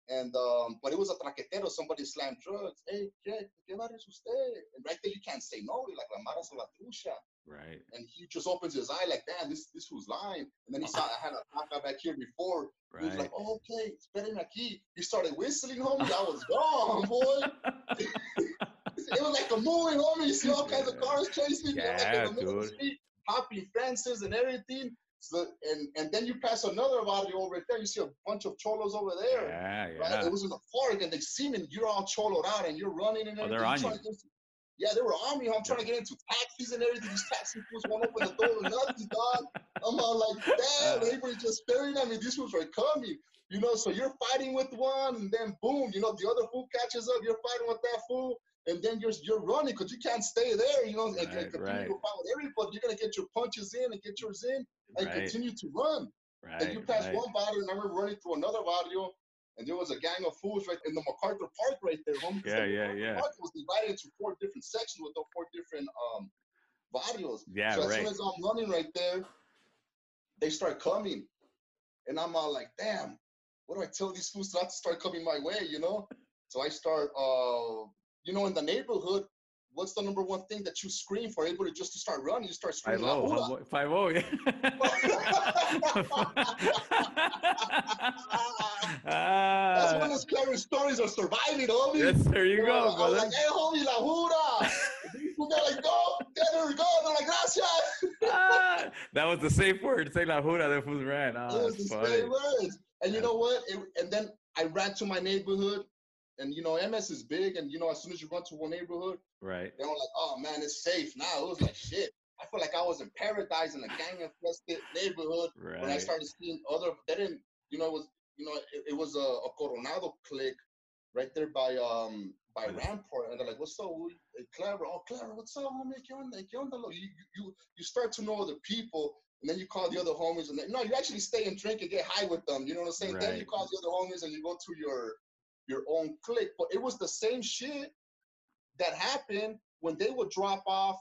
and um, but it was a traquetero, somebody slammed drugs. Hey, ¿qué, qué barrio es usted? And right there you can't say no, you're like la mara la trucha. Right. And he just opens his eye like, damn, this this was lying. And then he saw I had a taca back here before. He was Right. like, oh, okay, espérame aquí. He started whistling, homie. I was gone, boy. *laughs* it was like a movie, homie. You see all kinds of cars chasing like Yeah, in the middle of the street, hopping fences and everything. So, and and then you pass another barrio over there. You see a bunch of cholos over there. Yeah, Right? yeah. It was in the park, and they see me, and you're all choloed out, and you're running and Oh, they're on you. into- yeah, they were on me. I'm trying to get into taxis and everything. These taxi fools won't open the door or nothing, dog. I'm all like, *laughs* uh. damn, everybody's just staring at me. These fools are coming. You know, so you're fighting with one, and then boom, you know, the other fool catches up. You're fighting with that fool, and then you're you're running because you can't stay there. You know, and, and Right, continue right. to with everybody. You're gonna get your punches in and get yours in, and Right. continue to run. And you pass right. one barrio, and I remember running through another barrio, and there was a gang of fools right in the MacArthur Park right there. 'cause Yeah, yeah, MacArthur yeah. Park was divided into four different sections with the four different um barrios. Yeah, so as right. soon as I'm running right there, they start coming, and I'm all like, "Damn, what do I tell these fools not to start coming my way?" You know? So I start, uh, you know, in the neighborhood. What's the number one thing that you scream for everybody just to start running? You start screaming, "La oh, Jura." homeboy. five oh, *laughs* That's one of those clever stories of surviving, homie. yes, there you You know, go, was brother. like, hey, homie, la jura. And they're like, go, there we go. They're like, gracias. Ah, that was the safe word. Say la jura, that fools ran. it Oh, was the funny. same words. And you know what? It, and then I ran to my neighborhood, and you know, MS is big, and you know, as soon as you run to one neighborhood, Right. they were like, "Oh man, it's safe now." It was like shit. I feel like I was in paradise in a gang-infested neighborhood right. when I started seeing other. They didn't, you know, it was you know, it, it was a, a Coronado click right there by um by the- Rampart, and they're like, "What's up? Hey, Clever? Oh, Clever, what's up, homie? ¿Qué onda? ¿Qué onda? Look, You, you you start to know other people, and then you call the other homies, and then, no, you actually stay and drink and get high with them. You know what I'm saying? Right. Then you call the other homies, and you go to your your own clique. But it was the same shit that happened when they would drop off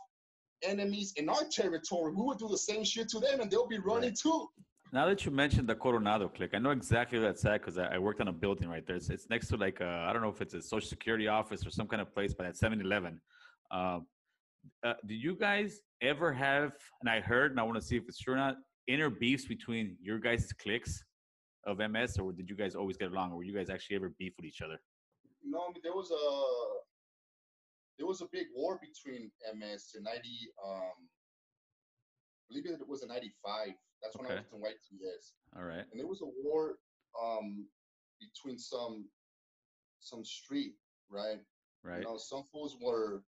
enemies in our territory. We would do the same shit to them, and they'll be running Right. too. Now that you mentioned the Coronado click, I know exactly where that's at because I, I worked on a building right there. It's, it's next to like I I don't know if it's a social security office or some kind of place, but at 7-Eleven. Um, uh, do you guys ever have? And I heard, and I want to see if it's true or not. Inner beefs between your guys' cliques of MS, or did you guys always get along, or were you guys actually ever beef with each other? No, I mean there was a there was a big war between MS in ninety um I believe it was in ninety five. That's when I Okay. was in YTS. All right. And there was a war um between some some street, right? Right. You know, some fools were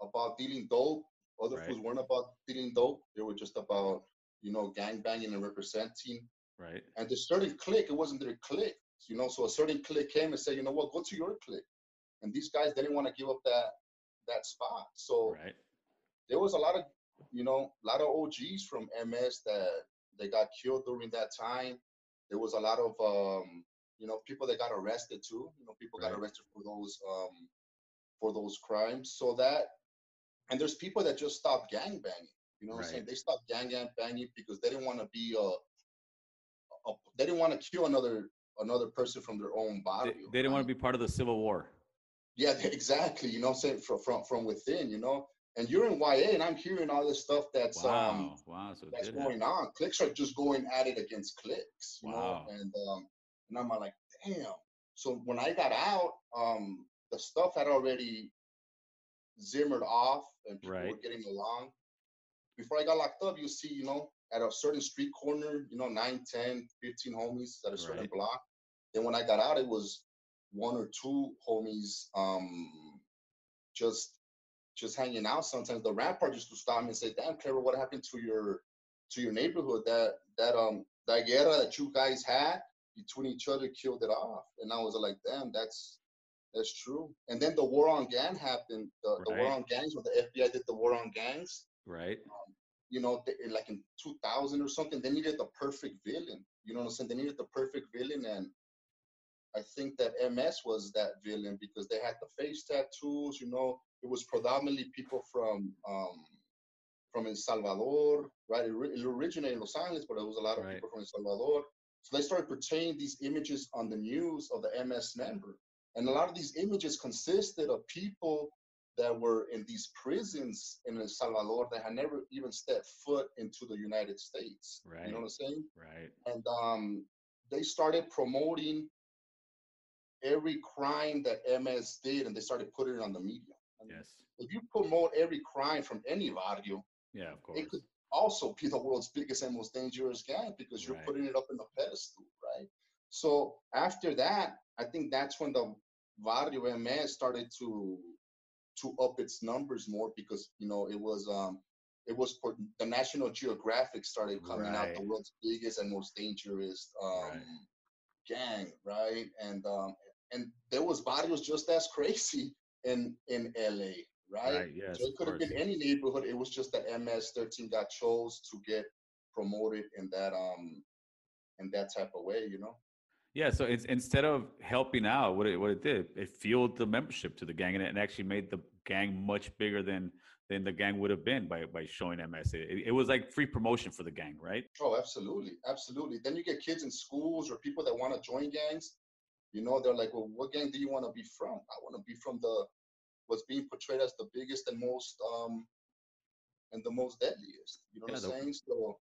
about dealing dope, other Right. fools weren't about dealing dope. They were just about, you know, gang banging and representing Right. and the certain clique, it wasn't their clique, you know. So a certain clique came and said, you know what, go to your clique. And these guys didn't want to give up that that spot. So Right. there was a lot of, you know, a lot of OGs from MS that they got killed during that time. There was a lot of um, you know, people that got arrested too. You know, people got arrested for those um for those crimes. So that and there's people that just stopped gang banging. You know what I'm saying? They stopped gang gang banging because they didn't want to be a they didn't want to kill another another person from their own body. they didn't want to be part of the Civil War. Yeah, exactly. You know what I'm saying? From from from within, you know. And you're in YA and I'm hearing all this stuff that's Wow. um wow. So that's going happen. on. Clicks are just going at it against clicks, you Wow. know. And um and I'm like, damn. So when I got out, um the stuff had already zimmered off and people were getting along. Before I got locked up, you see, you know, at a certain street corner, you know, 9, 10, 15 homies at a certain Right. block. Then when I got out, it was one or two homies um just just hanging out sometimes. The rampart used to stop me and say, damn, Clever, what happened to your to your neighborhood? That that um that guerra that you guys had between each other killed it off. And I was like, damn, that's that's true. And then the war on gang happened. The, the war on gangs when the FBI did the war on gangs Right. You know, like in 2000 or something, they needed the perfect villain. You know what I'm saying? They needed the perfect villain, and I think that MS was that villain because they had the face tattoos. You know, it was predominantly people from um, from El Salvador, right? It, it originated in Los Angeles, but there was a lot of Right. people from El Salvador. So they started portraying these images on the news of the MS member, and a lot of these images consisted of people that were in these prisons in El Salvador that had never even stepped foot into the United States. Right. You know what I'm saying? Right. And um, they started promoting every crime that MS did, and they started putting it on the media. I mean, Yes. If you promote every crime from any barrio, Yeah. Of course. it could also be the world's biggest and most dangerous gang because you're Right. putting it up in the pedestal, right? So after that, I think that's when the Barrio MS started to to up its numbers more because you know it was um it was for the National Geographic started coming out the world's biggest and most dangerous um Right. gang, right? And um and there was barrios just as crazy in in LA, right? Right. Yes. So it could have been any neighborhood. It was just that MS13 got chose to get promoted in that um in that type of way, you know. Yeah, so it's instead of helping out, what it what it did, it fueled the membership to the gang, and it actually made the gang much bigger than than the gang would have been by by showing MS. It, it was like free promotion for the gang, right? Oh, absolutely, absolutely. Then you get kids in schools or people that want to join gangs. You know, they're like, well, what gang do you want to be from? I want to be from the what's being portrayed as the biggest and most um and the most deadliest. You know what I'm the- saying? So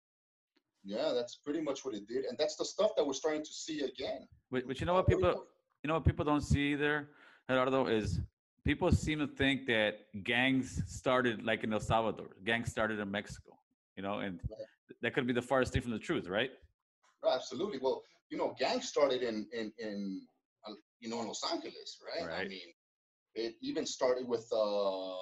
yeah, that's pretty much what it did, and that's the stuff that we're starting to see again. But, but you know what people you know what people don't see either, Gerardo, is people seem to think that gangs started like in El Salvador. Gangs started in Mexico, you know, and that could be the farthest thing from the truth, right? Oh, absolutely. Well, you know, gangs started in in in uh, you know, in Los Angeles, right? I mean, it even started with, uh,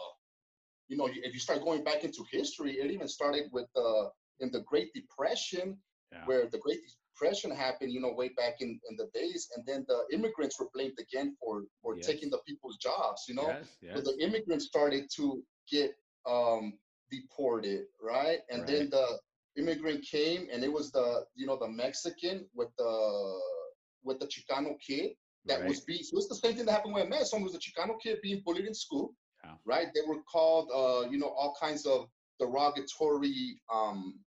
you know, if you start going back into history, it even started with uh, in the Great Depression, Yeah. where the Great Depression happened, you know, way back in, in the days, and then the immigrants were blamed again for for Yes. taking the people's jobs, you know. Yes, So the immigrants started to get um, deported, right? And then the immigrant came, and it was the you know the Mexican with the with the Chicano kid that was Right. being. So it's the same thing that happened with Messon. Was the Chicano kid being bullied in school, Yeah. right? They were called uh, you know all kinds of derogatory um,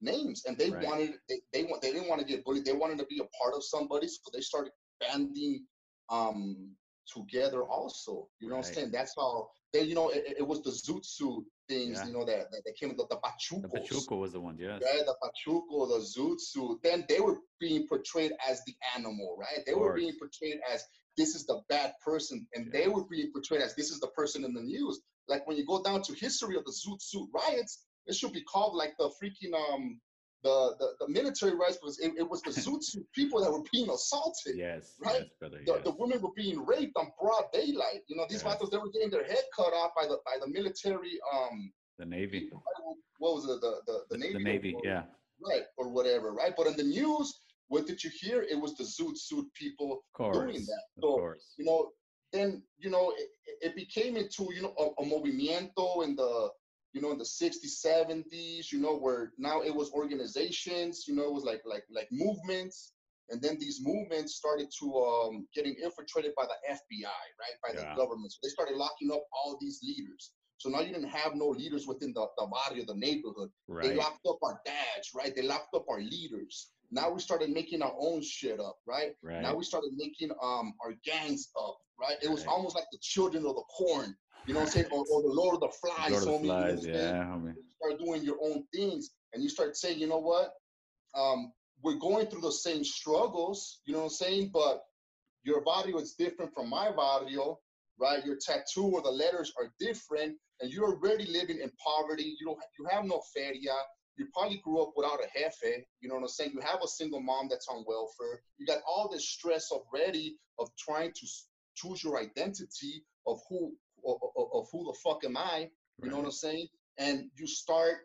names, and they Right. wanted they they want they didn't want to get bullied. They wanted to be a part of somebody, so they started banding um together also you know what i'm saying that's how they you know it, it- was the zoot suit things Yeah. you know that that, that came with the, the The Pachuco was the one, yeah. right the pachuco the zoot suit then they were being portrayed as the animal right they were being portrayed as this is the bad person and they were being portrayed as this is the person in the news like when you go down to history of the zoot suit riots it should be called like the freaking um the the, the military riots because it, it was the *laughs* zoot suit people that were being assaulted Yes, right? yes, brother. the, yes. the women were being raped on broad daylight. You know, these Yes. they were getting their head cut off by the by the military. Um, The Navy. what was it? The the, the Navy. The Navy, or- yeah. Right or whatever, right? But in the news, what did you hear? It was the zoot suit people course. doing that. Of So course. you know, then you know, it, it- became into you know a, a movimiento in the you know in the 60s, 70s. You know, where now it was organizations. You know, it was like like like movements. And then these movements started to um, getting infiltrated by the FBI, right, by Yeah. the government. So they started locking up all these leaders. So now you didn't have no leaders within the, the barrio, the neighborhood. right. They locked up our dads, right? They locked up our leaders. Now we started making our own shit up, right? Right. Now we started making um our gangs up, right? It was Right. almost like the children of the corn, you know what I'm saying? Or, or the Lord of the Flies, Lord of the homie, you know yeah, homie. You start doing your own things and you start saying, you know what? Um, we're going through the same struggles, you know what I'm saying? But your barrio is different from my barrio, right? Your tattoo or the letters are different, and you're already living in poverty. You don't, you have no feria. You probably grew up without a jefe. You know what I'm saying? You have a single mom that's on welfare. You got all this stress already of trying to choose your identity of who of, of, who the fuck am I? You know what I'm saying? And you start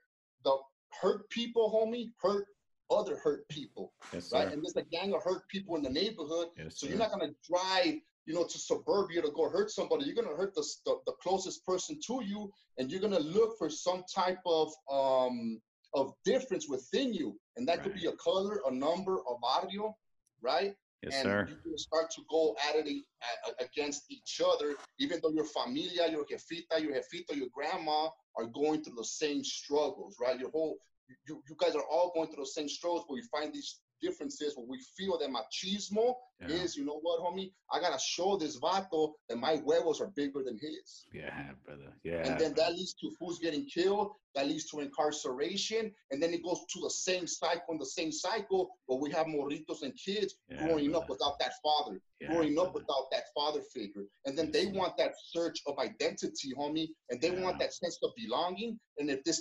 the hurt people, homie, hurt other hurt people Yes, right? sir. And there's a gang of hurt people in the neighborhood. Yes, so sir. you're not gonna drive, you know, to suburbia to go hurt somebody. You're gonna hurt the, the the closest person to you, and you're gonna look for some type of um of difference within you, and that could be a color, a number, a barrio, right? Yes, and sir. you can start to go at it a- against each other, even though your familia, your jefita, your jefito, your grandma are going through the same struggles, right? Your whole, you, you guys are all going through the same struggles, but you find these differences where we feel that machismo Yeah. is, you know what, homie? I gotta show this vato that my huevos are bigger than his. Yeah, brother. Yeah. And then that leads to fools getting killed. That leads to incarceration. And then it goes to the same cycle and the same cycle, but we have morritos and kids Yeah, growing up without that father, Yeah, growing up without that father figure. And then they want that search of identity, homie, and they want that sense of belonging. And if this,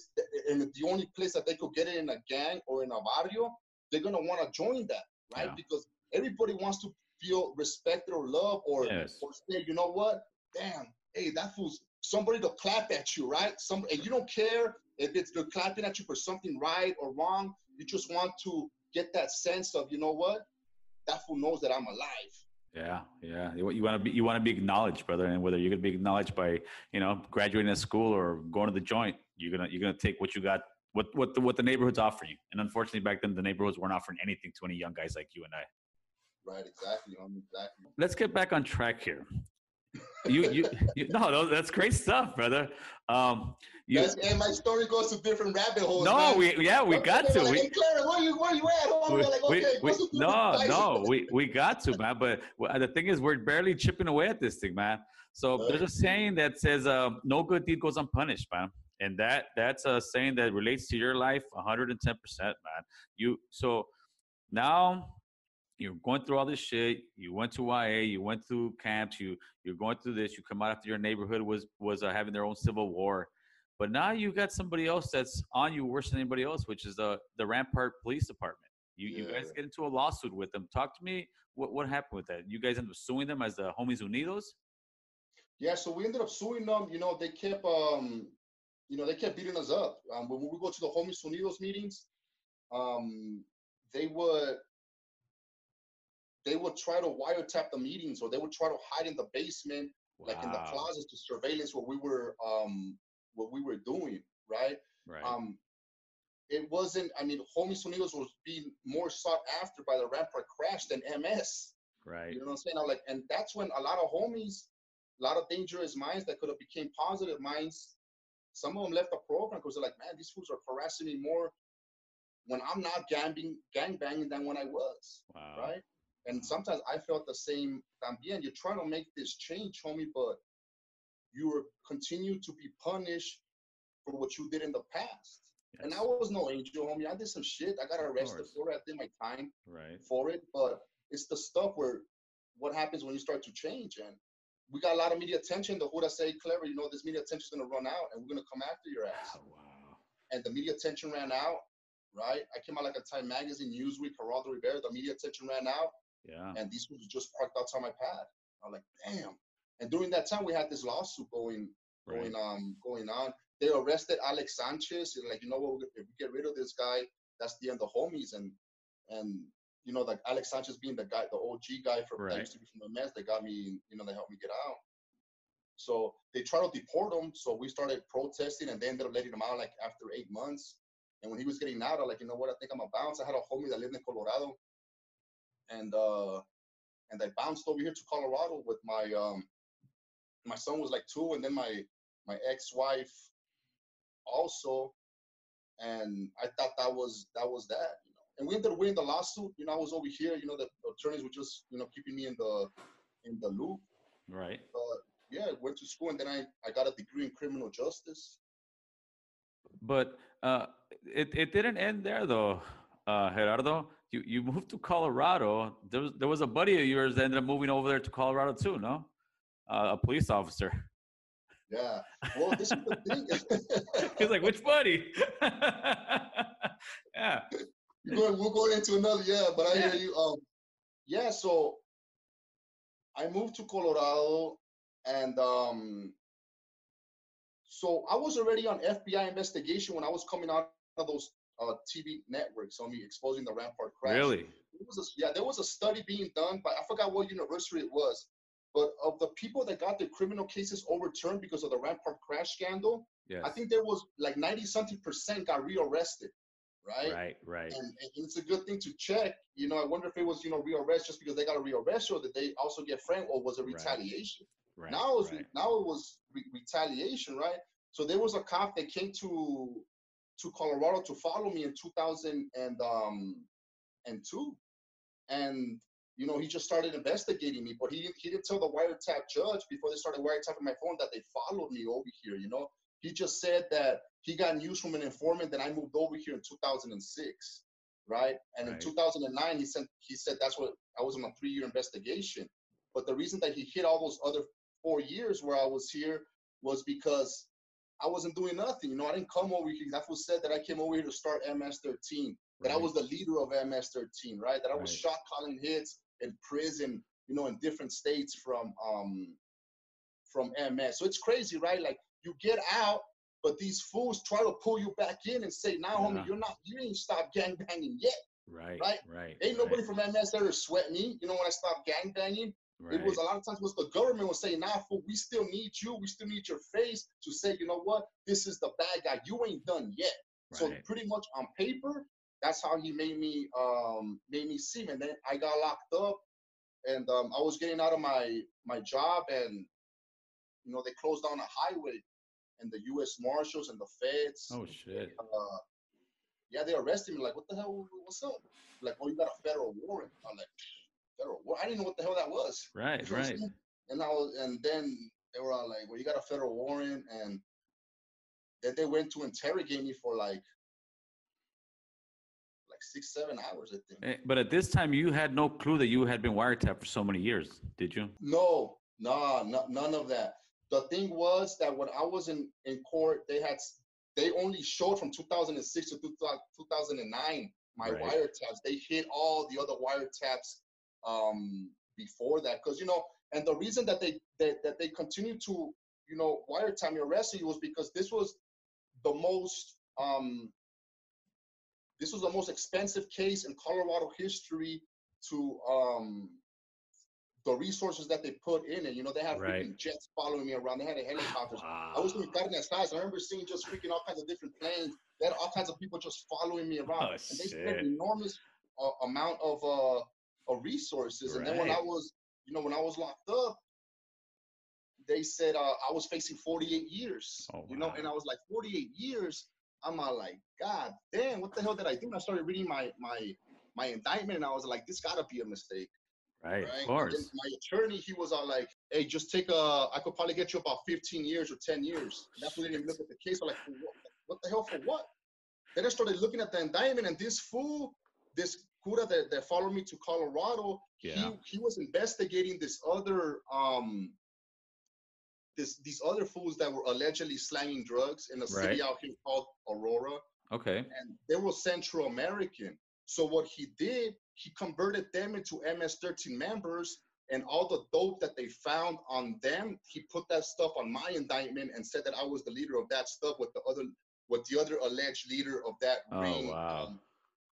and if the only place that they could get it in a gang or in a barrio, they're gonna want to join that, right? Yeah. Because everybody wants to feel respected or loved or, Yes. or say, you know what? Damn, hey, that fool's somebody to clap at you, right? Some and you don't care if it's they're clapping at you for something right or wrong. You just want to get that sense of, you know what? That fool knows that I'm alive. Yeah, yeah. You, you want to be you want to be acknowledged, brother, and whether you're gonna be acknowledged by you know graduating a school or going to the joint, you're gonna you're gonna take what you got, what what the what the neighborhood's offering you. And unfortunately, back then the neighborhoods weren't offering anything to any young guys like you and I. Right, exactly. Exactly. Let's get back on track here. You you, *laughs* you no, no, that's great stuff, brother. Um, you, That's, and my story goes to different rabbit holes. No, man. we- yeah, we got to. Like, We- hey, Clara, where you where you at? homie? we- like, okay, we- what's the no, no, we, we got to, man. But the thing is, we're barely chipping away at this thing, man. So there's a saying that says, uh, "No good deed goes unpunished," man. And that that's a saying that relates to your life 110 percent, man. You so now you're going through all this shit. You went to YA, you went through camps, you you're going through this. You come out after your neighborhood was was uh, having their own civil war, but now you got somebody else that's on you worse than anybody else, which is the the Rampart Police Department. You you guys get into a lawsuit with them. Talk to me. What what happened with that? You guys end up suing them as the Homies Unidos. Yeah, so we ended up suing them. You know, they kept, um, you know, they kept beating us up. Um, when we go to the Homies Unidos meetings, um, they would, they would try to wiretap the meetings, or they would try to hide in the basement, like in the closets, to surveillance what we were, um, what we were doing, right? Right. Um, it wasn't. I mean, Homies Unidos was being more sought after by the Rampart crash than MS. right. You know what I'm saying? I'm like, and that's when a lot of homies, a lot of dangerous minds that could have became positive minds. Some of them left the program because they're like, man, these fools are harassing me more when I'm not gambling, gang banging than when I was, Wow. right? And sometimes I felt the same. También, you're trying to make this change, homie, but you continue to be punished for what you did in the past. And I was no angel, homie. I did some shit. I got arrested for it. I did my time Right. for it, but it's the stuff where what happens when you start to change. And we got a lot of media attention. The Huda say, clever, you know, this media attention is going to run out and we're going to come after your ass. Oh, wow. And the media attention ran out, right? I came out like a Time Magazine, Newsweek, Geraldo Rivera. The media attention ran out, Yeah. and these was just parked outside my pad. I'm like, damn. And during that time, we had this lawsuit going Right. going um going on. They arrested Alex Sanchez. like, you know what? If we get rid of this guy, that's the end of homies. And and you know, like Alex Sanchez being the guy, the OG guy from that used to be from the mess, they got me. You know, they helped me get out. So they tried to deport him. So we started protesting, and they ended up letting him out like after eight months. And when he was getting out, I'm like, you know what? I think I'm a bounce. I had a homie that lived in Colorado, and uh, and I bounced over here to Colorado with my um, my son was like two, and then my my ex-wife also, and I thought that was that was that. And we ended up winning the lawsuit. You know, I was over here. You know, the attorneys were just you know keeping me in the in the loop. Right. But yeah, I went to school, and then I I got a degree in criminal justice. But uh, it it didn't end there though, uh, Gerardo. You you moved to Colorado. There was there was a buddy of yours that ended up moving over there to Colorado too. No, uh, a police officer. Yeah. Well, this is the thing. *laughs* He's like, which buddy? *laughs* yeah. Going, we're going into another, yeah, but I Yeah. hear you. Um, yeah, so I moved to Colorado, and um, so I was already on FBI investigation when I was coming out of those uh, TV networks on me exposing the Rampart crash. Really? There was a, yeah, there was a study being done, but I forgot what university it was. But of the people that got their criminal cases overturned because of the Rampart crash scandal, Yes. I think there was like 90 something percent got rearrested, right? Right. Right. And, and it's a good thing to check. You know, I wonder if it was, you know, rearrest just because they got a rearrest or did they also get framed or was it retaliation? Right. now it was right. now it was re- retaliation, right? So there was a cop that came to to Colorado to follow me in 2000 and um and two, and you know he just started investigating me, but he didn't he didn't tell the wiretap judge before they started wiretapping my phone that they followed me over here. You know, he just said that he got news from an informant that I moved over here in 2006, right? And in 2009 he said he said that's what I was on a three-year investigation. But the reason that he hit all those other four years where I was here was because I wasn't doing nothing. You know, I didn't come over here. That was said that I came over here to start MS-13. That I was the leader of MS-13, right? That I was Right. shot calling hits in prison, you know, in different states from um from MS. So it's crazy, right? Like you get out, but these fools try to pull you back in and say, "Now, Yeah. homie, you're not, you ain't stopped gang banging yet. Right. right? Right. Ain't nobody from MS ever sweat me. You know, when I stopped gang banging, Right. it was a lot of times was the government was saying, nah, fool, we still need you. We still need your face to say, you know what, this is the bad guy. You ain't done yet. Right. So pretty much on paper, that's how he made me um made me seem. And then I got locked up and um I was getting out of my my job and you know they closed down a highway and the US Marshals and the feds Oh shit. uh, yeah, they arrested me. Like, what the hell? What's up? Like, oh, you got a federal warrant. I'm like, federal warrant? I didn't know what the hell that was. Right. You know Right. And I was, and then they were all like, well, you got a federal warrant, and then they went to interrogate me for like, like six, seven hours, I think. Eh, But at this time, you had no clue that you had been wiretapped for so many years, did you? No, nah, no, none of that. The thing was that when I was in, in court, they had they only showed from 2006 to 2009 my Right. wiretaps. They hit all the other wiretaps um, before that, because you know, and the reason that they that, that they continue to you know wiretap me arrest you was because this was the most um, this was the most expensive case in Colorado history to um, the resources that they put in it. You know, they had Right. freaking jets following me around. They had a helicopters. *sighs* I was doing carne asada. I remember seeing just freaking all kinds of different planes. They had all kinds of people just following me around. Oh, and they spent shit. enormous uh, amount of uh, of resources. And then when I was, you know, when I was locked up, they said uh, I was facing 48 years. Oh, You know, wow. and I was like, 48 years. I'm all like, God damn, what the hell did I do? And I started reading my my my indictment, and I was like, this gotta be a mistake. Right, right? of course. my attorney, he was all like, "Hey, just take a. I could probably get you about 15 years or 10 years." That's when they didn't look at the case. I'm like, what, what the hell for what? Then I started looking at the indictment, and this fool, this cura that, that followed me to Colorado, Yeah. he he was investigating this other um this these other fools that were allegedly slanging drugs in a Right. city out here called Aurora Okay. and they were Central American. So what he did, he converted them into MS-13 members, and all the dope that they found on them, he put that stuff on my indictment and said that I was the leader of that stuff with the other, with the other alleged leader of that Oh, ring, wow. um,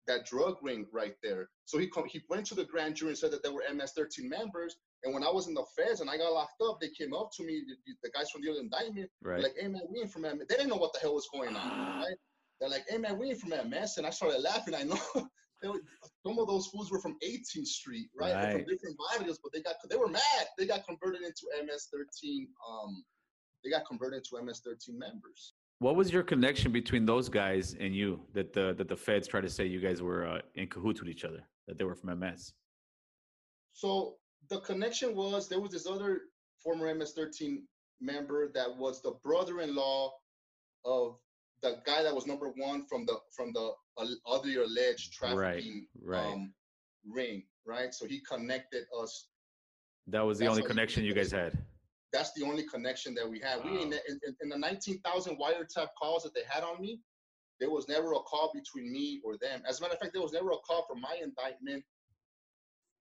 that drug ring right there. So he com- he went to the grand jury and said that they were MS-13 members. And when I was in the feds and I got locked up, they came up to me, the, the guys from the other indictment, Right. like, hey man, we ain't from MS. They didn't know what the hell was going on, right? They're like, hey man, we ain't from MS. And I started laughing. I know *laughs* were, some of those fools were from 18th Street, right? Right. From different barrios, but they got they were mad. They got converted into MS-13. Um, they got converted into MS-13 members. What was your connection between those guys and you that the that the feds tried to say you guys were uh, in cahoots with each other, that they were from MS? So the connection was there was this other former MS-13 member that was the brother-in-law of the guy that was number one from the from the al- other alleged trafficking right. Um, ring, right? So he connected us. That was the That's only connection you guys had. That's the only connection that we had. We ain't, in, in, in the 19,000 wiretap calls that they had on me, there was never a call between me or them. As a matter of fact, there was never a call from my indictment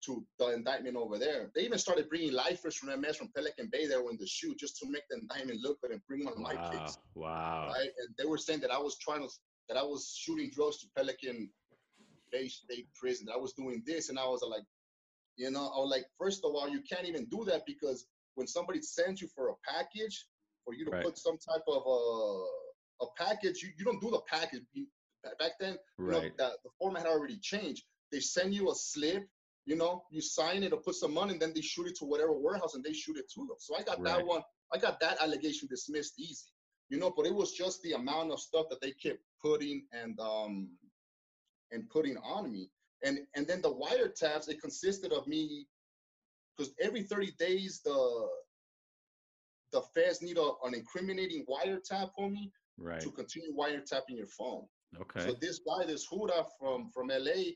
to the indictment over there. They even started bringing lifers from MS from Pelican Bay there in the SHU just to make the indictment look good and bring one of my Wow. Wow. Right? And they were saying that I was trying to that I was shooting drugs to Pelican Bay State Prison. That I was doing this, and I was like, you know, I was like, first of all, you can't even do that because when somebody sends you for a package, for you to Right. put some type of a a package, you, you don't do the package. You, back then, you know, Right. the, the format had already changed. They send you a slip, you know, you sign it or put some money, and then they shoot it to whatever warehouse and they shoot it to them. So I got Right. that one, I got that allegation dismissed easy, you know, but it was just the amount of stuff that they kept putting and um and putting on me. And and then the wiretaps, it consisted of me because every 30 days the the feds need a, an incriminating wiretap on me Right. to continue wiretapping your phone. Okay. So this guy, this Huda from from LA,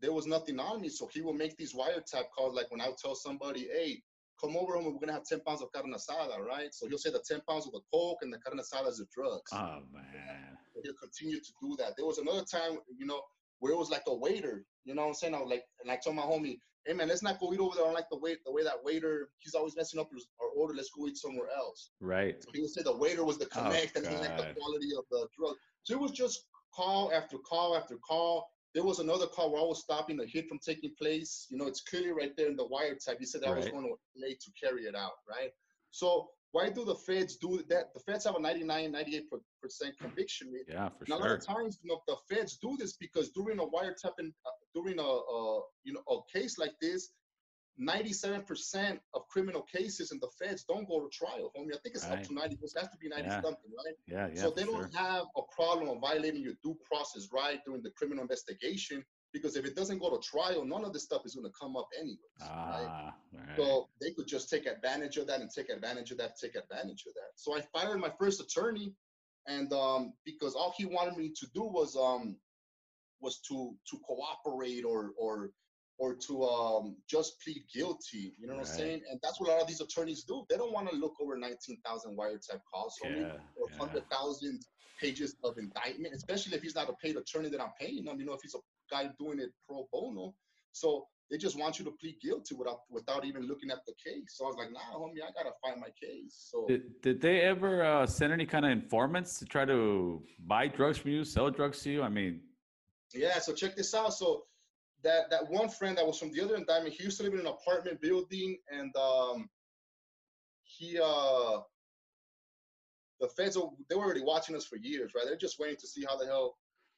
there was nothing on me, so he will make these wiretap calls. Like when I would tell somebody, "Hey, come over home, we're gonna have 10 pounds of carne asada," right? So he'll say the 10 pounds of the coke and the carne asada is the drugs. Oh man. He'll continue to do that. There was another time, you know, where it was like a waiter. You know what I'm saying? I was like, and I told my homie, "Hey man, let's not go eat over there. I don't like the way the way that waiter. He's always messing up our order. Let's go eat somewhere else." Right. So he would say the waiter was the Oh, connect and he like the quality of the drug. So it was just call after call after call. There was another call where I was stopping a hit from taking place. You know, it's clearly right there in the wiretap. He said that I was going to LA to carry it out, right? So why do the feds do that? The feds have a 99, 98% conviction rate. Yeah, for sure And a lot of times, you know, the feds do this because during a wiretapping, uh, during a, a you know a case like this, 97% of criminal cases in the feds don't go to trial. I mean, I think it's up to 90. It has to be 90 Yeah. something, right? Yeah, yeah. so they don't have a problem of violating your due process right during the criminal investigation because if it doesn't go to trial, none of this stuff is going to come up anyways. right? Ah, right. So they could just take advantage of that and take advantage of that, take advantage of that. So I fired my first attorney, and um, because all he wanted me to do was um, was to to cooperate or or or to um, just plead guilty. You know what I'm saying? And that's what a lot of these attorneys do. They don't want to look over 19,000 wiretap calls for me Yeah, or yeah. 100,000 pages of indictment, especially if he's not a paid attorney that I'm paying him. You know, if he's a guy doing it pro bono. So they just want you to plead guilty without without even looking at the case. So I was like, nah, homie, I gotta find my case. So Did, did they ever uh, send any kind of informants to try to buy drugs from you, sell drugs to you? I mean, yeah, so check this out. So that that one friend that was from the other indictment, he used to live in an apartment building, and um, he uh, the feds they were already watching us for years, right? They're just waiting to see how the hell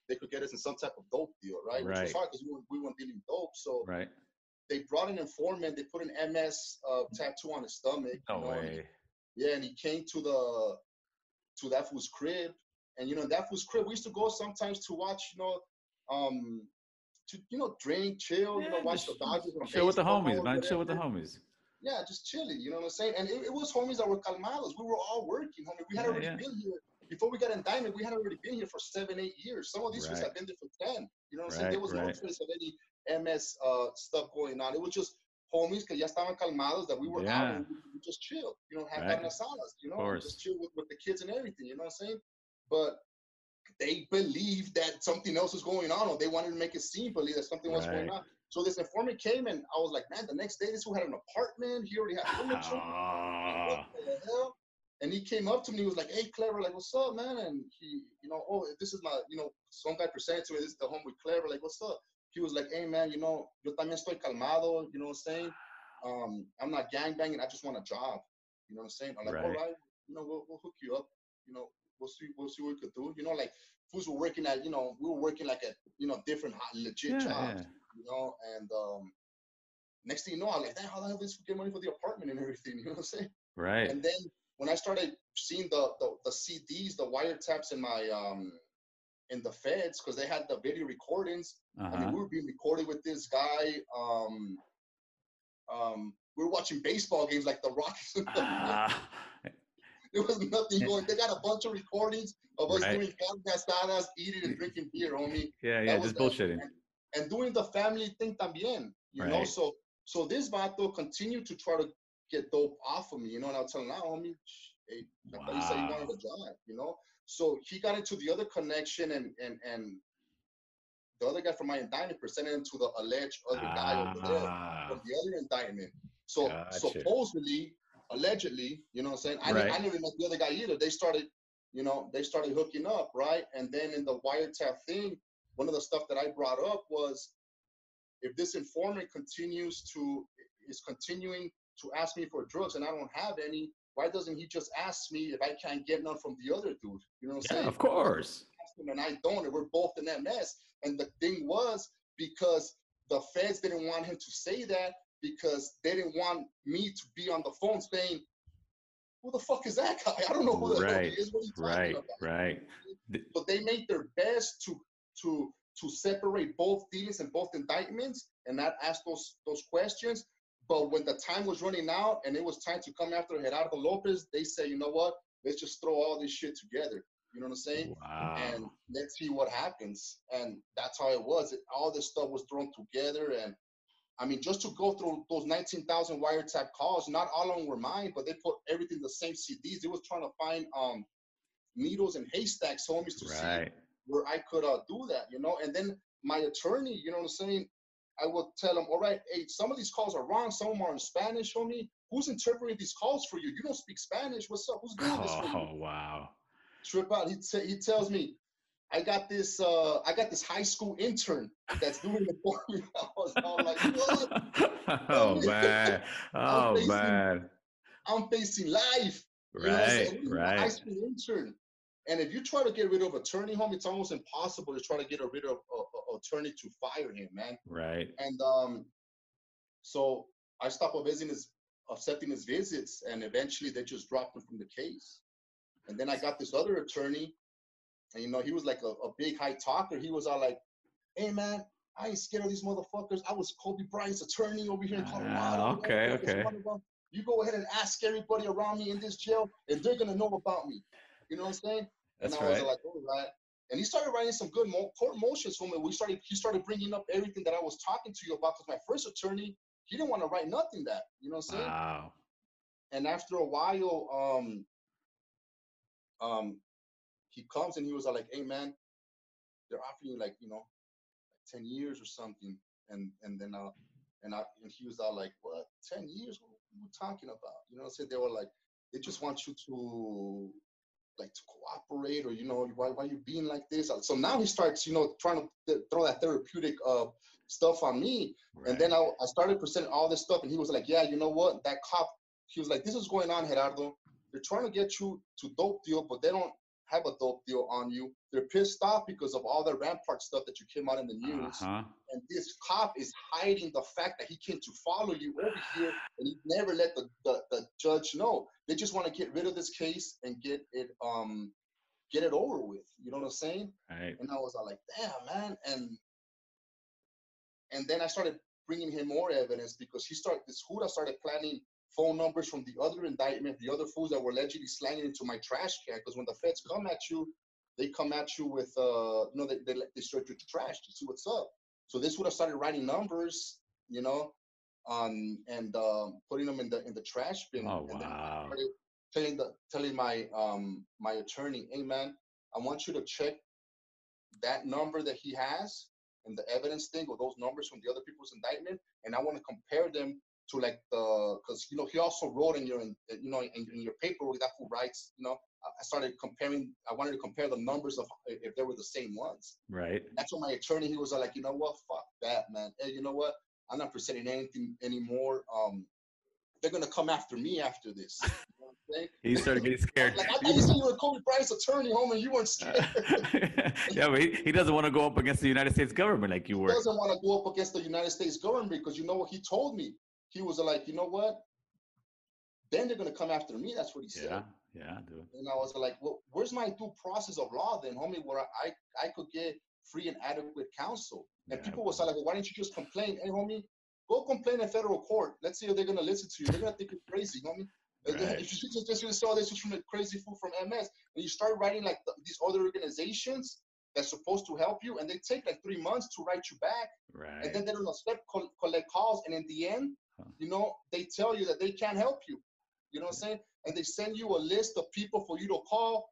they could get us in some type of dope deal, right? Right. Which was hard because we weren't, we weren't dealing dope. So right? they brought an informant. They put an MS uh, tattoo on his stomach. No you know, and he- way. yeah, and he came to the to that fool's crib, and you know that fool's crib. We used to go sometimes to watch, you know, um, to you know drink, chill, you know, watch the just Dodgers. on Chill with the homies, man. Chill with the homies. Yeah, just chilling. You know what I'm saying? And it, it was homies that were calmados. We were all working, homie. We had Yeah, already yeah. been here before we got indicted. We had already been here for seven, eight years. Some of these fools Right. have been there for ten. You know what I'm saying? There was no trace of any MS uh, stuff going on. It was just homies que ya estaban calmados that we were out and we, we just chill. You know, have Right. carne asadas. You know, Of and course. just chill with, with the kids and everything. You know what I'm saying? But they believed that something else was going on, or they wanted to make it seem believe that something was going on. So this informant came, and I was like, man, the next day this fool had an apartment. He already had *laughs* furniture. Ah, What the hell? And he came up to me. He was like, "Hey, Clever, like, what's up, man?" And he, you know, oh, this is my, you know, some guy presented to me. This is the homie Clever. Like, what's up? He was like, "Hey, man, you know, yo también estoy calmado. You know what I'm saying? Um, I'm not gangbanging. I just want a job. You know what I'm saying? I'm like, all Right. right, you know, we'll, we'll hook you up. You know, we'll see, we'll see what we could do. You know, like, fools were working at, you know, we were working like at, you know, different hot, legit Yeah, jobs. yeah. You know, and um, next thing you know, I'm like, how the hell did this fool get money for the apartment and everything? *laughs* You know what I'm saying? Right. And then when I started seeing the the, the CDs, the wiretaps in my um in the feds, because they had the video recordings. I mean, Uh-huh. we were being recorded with this guy. Um, um, we were watching baseball games like the Rockies. the Mets. *laughs* Ah, there was nothing going. They got a bunch of recordings of us Right. doing carne asadas, eating and drinking beer, homie yeah, yeah, just bullshitting. And, and doing the family thing también, you know. So so this vato continued to try to get dope off of me, you know. And I was telling him, nah, homie, hey, thought you said you Wow. wanted a job, you know. So he got into the other connection, and and and the other guy from my indictment presented him to the alleged other guy over there Ah, from the other indictment. So Gotcha. supposedly, allegedly, you know what I'm saying? I, didn't, I Right. never met the other guy either. They started, you know, they started hooking up, right? And then in the wiretap thing, one of the stuff that I brought up was if this informant continues to is continuing to ask me for drugs and I don't have any, why doesn't he just ask me if I can't get none from the other dude? You know what I'm yeah, saying? of course. and I don't, and we're both in that mess. And the thing was because the feds didn't want him to say that because they didn't want me to be on the phone saying, "Who the fuck is that guy? I don't know who the hell he Right, is. What are you Right, about?" right. But they made their best to to to separate both dealings and both indictments and not ask those those questions. But when the time was running out and it was time to come after Gerardo Lopez, they said, you know what? Let's just throw all this shit together. You know what I'm saying? Wow. and let's see what happens. And that's how it was. It, all this stuff was thrown together. And I mean, just to go through those 19,000 wiretap calls, not all of them were mine, but they put everything in the same CDs. They was trying to find um, needles and haystacks, homies, to see where I could uh, do that, you know. And then my attorney, you know what I'm saying? I would tell him, all right, hey, some of these calls are wrong. Some of them are in Spanish, homie. Who's interpreting these calls for you? You don't speak Spanish. What's up? Who's doing this for you? Oh, wow. trip out. He t- he tells me, I got this uh I got this high school intern that's doing it for me. *laughs* I was all like, what? *laughs* oh, man. Oh, facing- man. I'm facing life. You know I'm? Right, This is a High school intern. And if you try to get rid of attorney, home, it's almost impossible to try to get rid of a, attorney to fire him, man. Right. And um, so I stopped visiting his, accepting his visits, and eventually they just dropped him from the case. And then I got this other attorney, and you know he was like a, a big high talker. He was all like, "Hey man, I ain't scared of these motherfuckers. I was Kobe Bryant's attorney over here in Colorado. Ah, You know, okay, okay. one of them. You go ahead and ask everybody around me in this jail, and they're gonna know about me. You know what I'm saying? That's and I was right. like, all right. And he started writing some good mo- court motions for me. We started, he started bringing up everything that I was talking to you about. Because my first attorney, he didn't want to write nothing that, you know what I'm saying? Wow. And after a while, um, um, he comes and he was like, "Hey man, they're offering you like you know, ten years or something." And and then uh, and I and he was all like, "What? Ten years? What are you talking about?" You know, what I'm saying they were like, they just want you to like to cooperate or you know why why you being like this so now he starts you know trying to th- throw that therapeutic uh stuff on me and then I, I started presenting all this stuff and he was like yeah you know what that cop he was like this is going on gerardo they're trying to get you to dope deal but they don't have a dope deal on you. They're pissed off because of all the rampart stuff that you came out in the news. Uh-huh. and this cop is hiding the fact that he came to follow you over here and he never let the, the, the judge know. They just want to get rid of this case and get it um get it over with. You know what i'm saying? Right. and i was like damn man. And and then i started bringing him more evidence because he started this jura started planning phone numbers from the other indictment the other fools that were allegedly slanging into my trash can. Because when the feds come at you they come at you with uh you know they, they, they search your trash to see what's up. So this would have started writing numbers you know um and um putting them in the in the trash bin. Oh and wow. started telling the telling my um my attorney hey man i want you to check that number that he has and the evidence thing or those numbers from the other people's indictment and i want to compare them to like the because you know he also wrote in your in, you know in, in your paperwork that who writes you know I started comparing. I wanted to compare the numbers of if they were the same ones. Right. That's what my attorney. He was like, you know what? Fuck that, man. Hey, you know what? I'm not presenting anything anymore. Um, they're gonna come after me after this. *laughs* You know what I'm saying? He started getting *laughs* scared. Like I thought you said you were Kobe Bryant's attorney, homie. You weren't scared. *laughs* yeah, but he, he doesn't want to go up against the United States government like you he were. He doesn't want to go up against the United States government because you know what he told me. He was like, you know what? Then they're gonna come after me. That's what he said. Yeah, yeah, dude. And I was like, well, where's my due process of law then, homie, where I, I could get free and adequate counsel? And people was like, well, why don't you just complain? Hey, homie, go complain in federal court. Let's see if they're going to listen to you. They're to think you're crazy, homie. Right. If you just, just, just saw this from a crazy fool from MS, and you start writing like the, these other organizations that's supposed to help you, and they take like three months to write you back, Right. and then they don't col- collect calls, and in the end, you know, they tell you that they can't help you. You know what I'm saying? And they send you a list of people for you to call,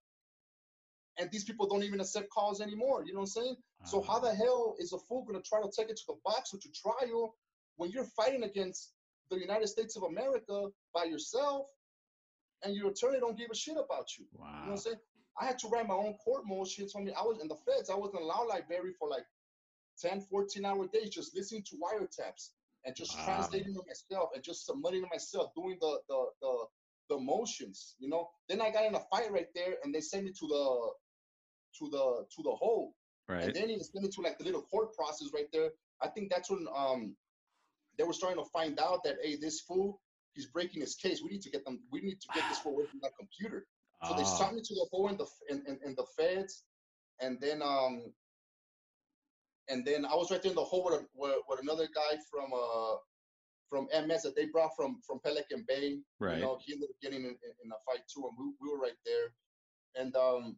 and these people don't even accept calls anymore. You know what I'm saying? So how the hell is a fool gonna try to take it to the box or to trial when you're fighting against the United States of America by yourself, and your attorney don't give a shit about you? You know what I'm saying? I had to write my own court motions. I mean, I was in the feds. I was in law library for like 10, 14 hour days just listening to wiretaps and just Wow. translating them myself and just submitting them myself, doing the the the the motions, you know. Then I got in a fight right there, and they sent me to the to the to the hole. Right. And then he sent me to like the little court process right there. I think that's when um they were starting to find out that hey, this fool, he's breaking his case. We need to get them. We need to get this fool away from that computer. So they Ah. sent me to the hole in the in, in, in the feds, and then um and then I was right there in the hole with, with, with another guy from uh from MS that they brought from from Pelican Bay. Right. You know, he ended up getting in, in, in a fight too, and we, we were right there, and um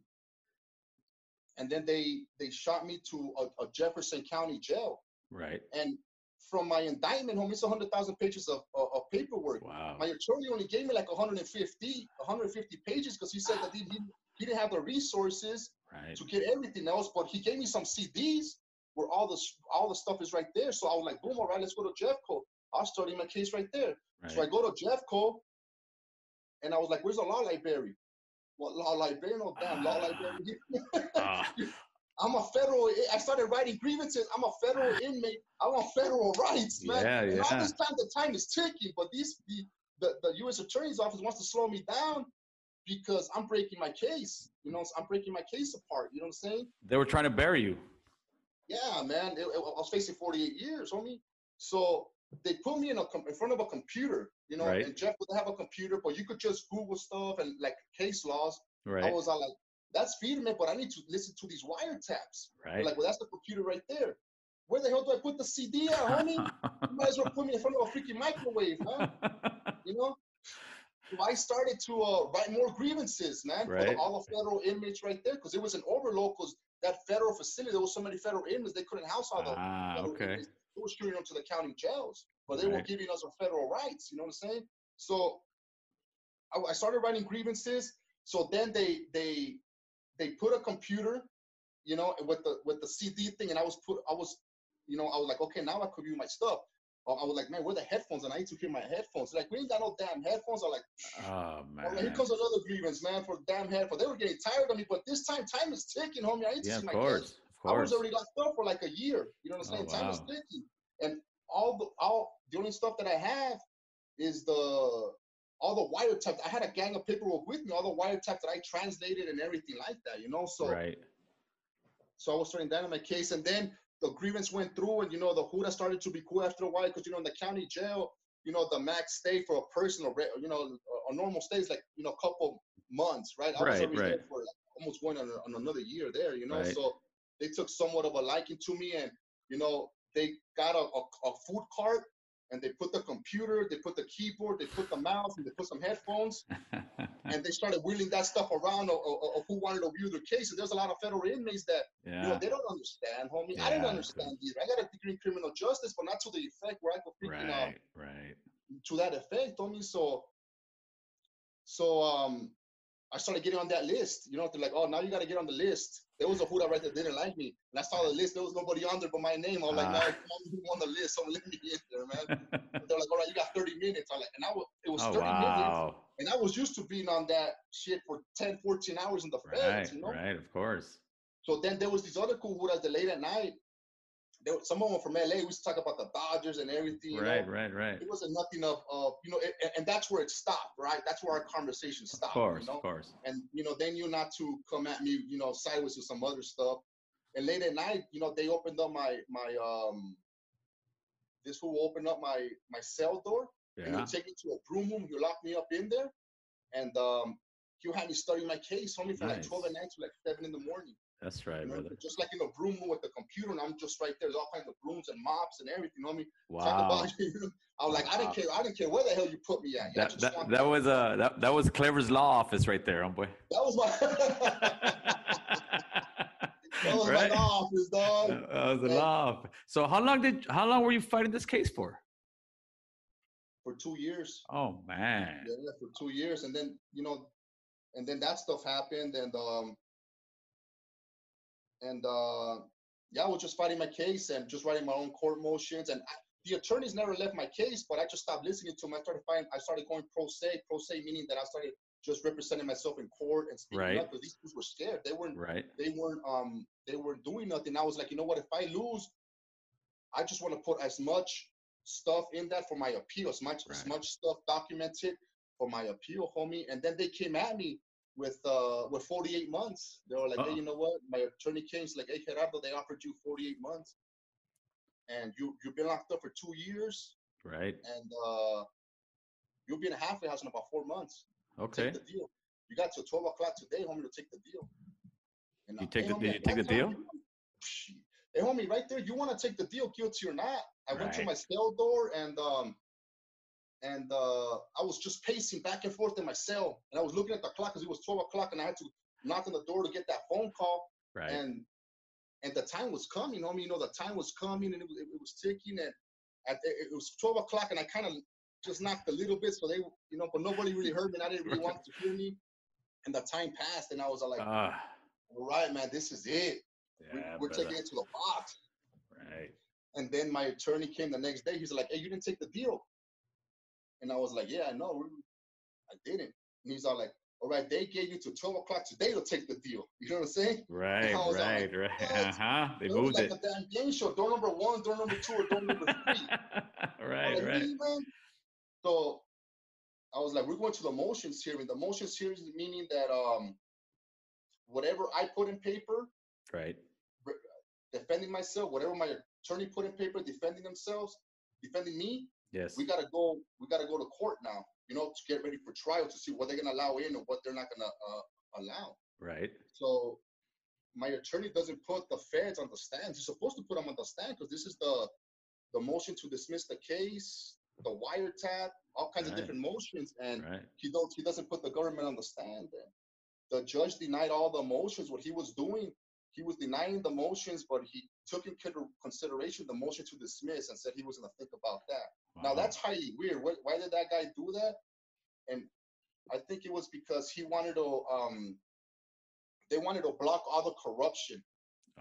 and then they they shot me to a, a Jefferson County jail, Right. and from my indictment, home, it's 100,000 pages of, of, of paperwork. Wow. My attorney only gave me like 150, 150 pages because he said that he, he, he didn't have the resources Right. to get everything else, but he gave me some CDs where all the all the stuff is right there. So I was like, boom, all right, let's go to Jeffco. I'll study my case right there. So I go to Jeffco, and I was like, where's the law library? What law library? No damn law library. Ah. *laughs* I'm a federal. I started writing grievances. I'm a federal inmate. I want federal *laughs* rights, man. Yeah, and all this time, the time is ticking. But these, the, the, the U.S. Attorney's Office wants to slow me down because I'm breaking my case. You know, I'm breaking my case apart. You know what I'm saying? They were trying to bury you. Yeah, man. It, it- I was facing 48 years, homie. So they put me in a in front of a computer. You know, Right. and Jeff would have a computer, but you could just Google stuff and like case laws. Right. I was all like, that's feeding me, but I need to listen to these wiretaps. Right. Like, well, that's the computer right there. Where the hell do I put the CD at, homie? you might as well put me in front of a freaking microwave, man. *laughs* You know? So I started to uh, write more grievances, man, for all the federal inmates right there, because it was an overload. Because that federal facility, there was so many federal inmates, they couldn't house all the Ah, federal okay. inmates. They were shooting them to the county jails, but they were Right. giving us our federal rights. You know what I'm saying? So I, I started writing grievances. So then they they they put a computer, you know, with the with the CD thing, and I was put, I was, you know, I was like, okay, now I could view my stuff. I was like, man, where the headphones? And I need to hear my headphones. They're like, we ain't got no damn headphones. I'm like, *sighs* Oh I'm like, here comes another grievance, man, for damn headphones. They were getting tired of me, but this time, time is ticking, homie. I need to Yeah, see of my kids. course. I was already locked up for like a year. You know what I'm Oh, saying? Time is wow. ticking, and all the all the only stuff that I have is the all the wiretaps. I had a gang of paperwork with me, all the wiretaps that I translated and everything like that. You know, so Right. so I was starting that in my case, and then the grievance went through, and you know the jura started to be cool after a while because you know in the county jail, you know the max stay for a person or you know a, normal stay is like you know a couple months, right? I was Right, there right. for like almost going on, on another year there, you know. Right. So they took somewhat of a liking to me, and you know they got a, a, a food cart. And they put the computer, they put the keyboard, they put the mouse, and they put some headphones, *laughs* and they started wheeling that stuff around of, of, of who wanted to view their case. And there's a lot of federal inmates that you know, they don't understand, homie. I didn't understand either. I got a degree in criminal justice, but not to the effect where I could freaking uh, Right. Right. to that effect, homie. So, so um, I started getting on that list. You know, they're like, oh, now you got to get on the list. There was a jura right that didn't like me, and I saw the list. There was nobody on there but my name. I was like, Ah. no, I'm on the list, so let me get there, man. *laughs* they're like, all right, you got 30 minutes. I'm like, and I was, it was Oh 30 minutes, and I was used to being on that shit for 10, 14 hours in the Right. feds, you know. Right. Of course. So then there was these other cool juras that late at night. There, some of them from LA. We used to talk about the Dodgers and everything. Right. know? Right. Right. It wasn't nothing of, of you know, and, and that's where it stopped, right? That's where our conversation stopped. Of course. You know? Of course. And you know, they knew not to come at me, you know, sideways with some other stuff. And late at night, you know, they opened up my my um. This fool opened up my my cell door, and he Yeah. would take me to a broom room. He locked me up in there, and um, would have me study my case, only from like 12 at night to like seven in the morning. That's right, You know, brother. just like in a broom room with the computer, and I'm just right there. There's all kinds of brooms and mops and everything. You know what I mean? Wow. *laughs* I was like, I didn't care. I didn't care where the hell you put me at. That that, that was uh that, that was Clever's law office right there, homeboy. that was my *laughs* that was Right? my office, dog. That was the law. office. So how long did how long were you fighting this case for? For two years. Oh man. Yeah, yeah, for two years, and then you know, and then that stuff happened, and um, and uh, yeah, I was just fighting my case and just writing my own court motions, and I, the attorneys never left my case, but I just stopped listening to them. I started fighting. I started going pro se. Pro se meaning that I started just representing myself in court and speaking Right. up because these people were scared. They weren't. Right. They weren't. Um. They weren't doing nothing. I was like, you know what? If I lose, I just want to put as much stuff in that for my appeal, as much right. as much stuff documented for my appeal, homie. And then they came at me with uh with 48 months. They were like, hey, Uh-uh. you know what? My attorney came, he's like, hey Gerardo, they offered you 48 months. And you you've been locked up for two years Right. and uh you'll be in a halfway house in about four months. Okay. Take the deal. You got till 12 o'clock today, homie, to take the deal. And You I- take hey, the homie, you take the deal? Hey, homie, right there, you want to take the deal, guilty or not? I went to my cell door and um and uh I was just pacing back and forth in my cell, and I was looking at the clock because it was 12 o'clock, and I had to knock on the door to get that phone call, Right. and and the time was coming. I mean, you know, the time was coming, and it was it was ticking, and at it it was 12 o'clock, and I kind of just knocked a little bit, so they, you know, but nobody really heard me, and I didn't really want to hear me, and the time passed, and I was like, Ah. all right, man, this is it. We, Yeah, we're taking it to the box. Right. And then my attorney came the next day. He's like, "Hey, you didn't take the deal." And I was like, "Yeah, I know. I didn't." And he's all like, "All right, they gave you to 12 o'clock today to take the deal." You know what I'm saying? Right. *laughs* I was all Right. like, Right. Uh huh. They It moved like it. a damn game show. Door number one, door number two, or door number three. *laughs* Right. Right. So I was like, "We're going to the motions hearing." The motions hearing meaning that um, whatever I put in paper Right. defending myself, whatever my attorney put in paper defending themselves, defending me, Yes. we gotta go. We gotta go to court now. You know, to get ready for trial to see what they're gonna allow in and what they're not gonna uh, allow. Right. So my attorney doesn't put the feds on the stand. He's supposed to put them on the stand because this is the the motion to dismiss the case, the wiretap, all kinds Right. of different motions, and Right. he don't he doesn't put the government on the stand. And the judge denied all the motions. What he was doing, he was denying the motions, but he took into consideration the motion to dismiss and said he was going to think about that. Now Wow. that's highly weird. Why, why did that guy do that? And I think it was because he wanted to um, they wanted to block all the corruption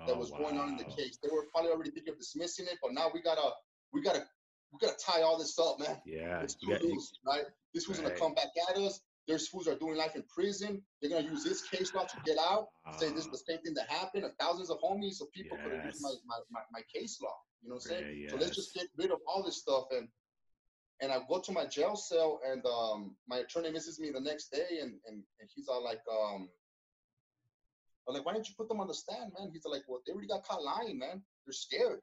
that Oh, was going on in the case. They were probably already thinking of dismissing it, but now we gotta we gotta we gotta tie all this up, man. Yeah. It's too you- loose, right? This gonna Right. come back at us. There's fools are doing life in prison. They're gonna use this case law to get out. Say this is the same thing that happened, and thousands of homies of people could have used my, my, my, my case law. You know what I'm saying? Yeah, So let's just get rid of all this stuff and and I go to my jail cell and um my attorney misses me the next day and and, and he's all like um I'm like, why didn't you put them on the stand, man? He's like, well, they already got caught lying, man. They're scared.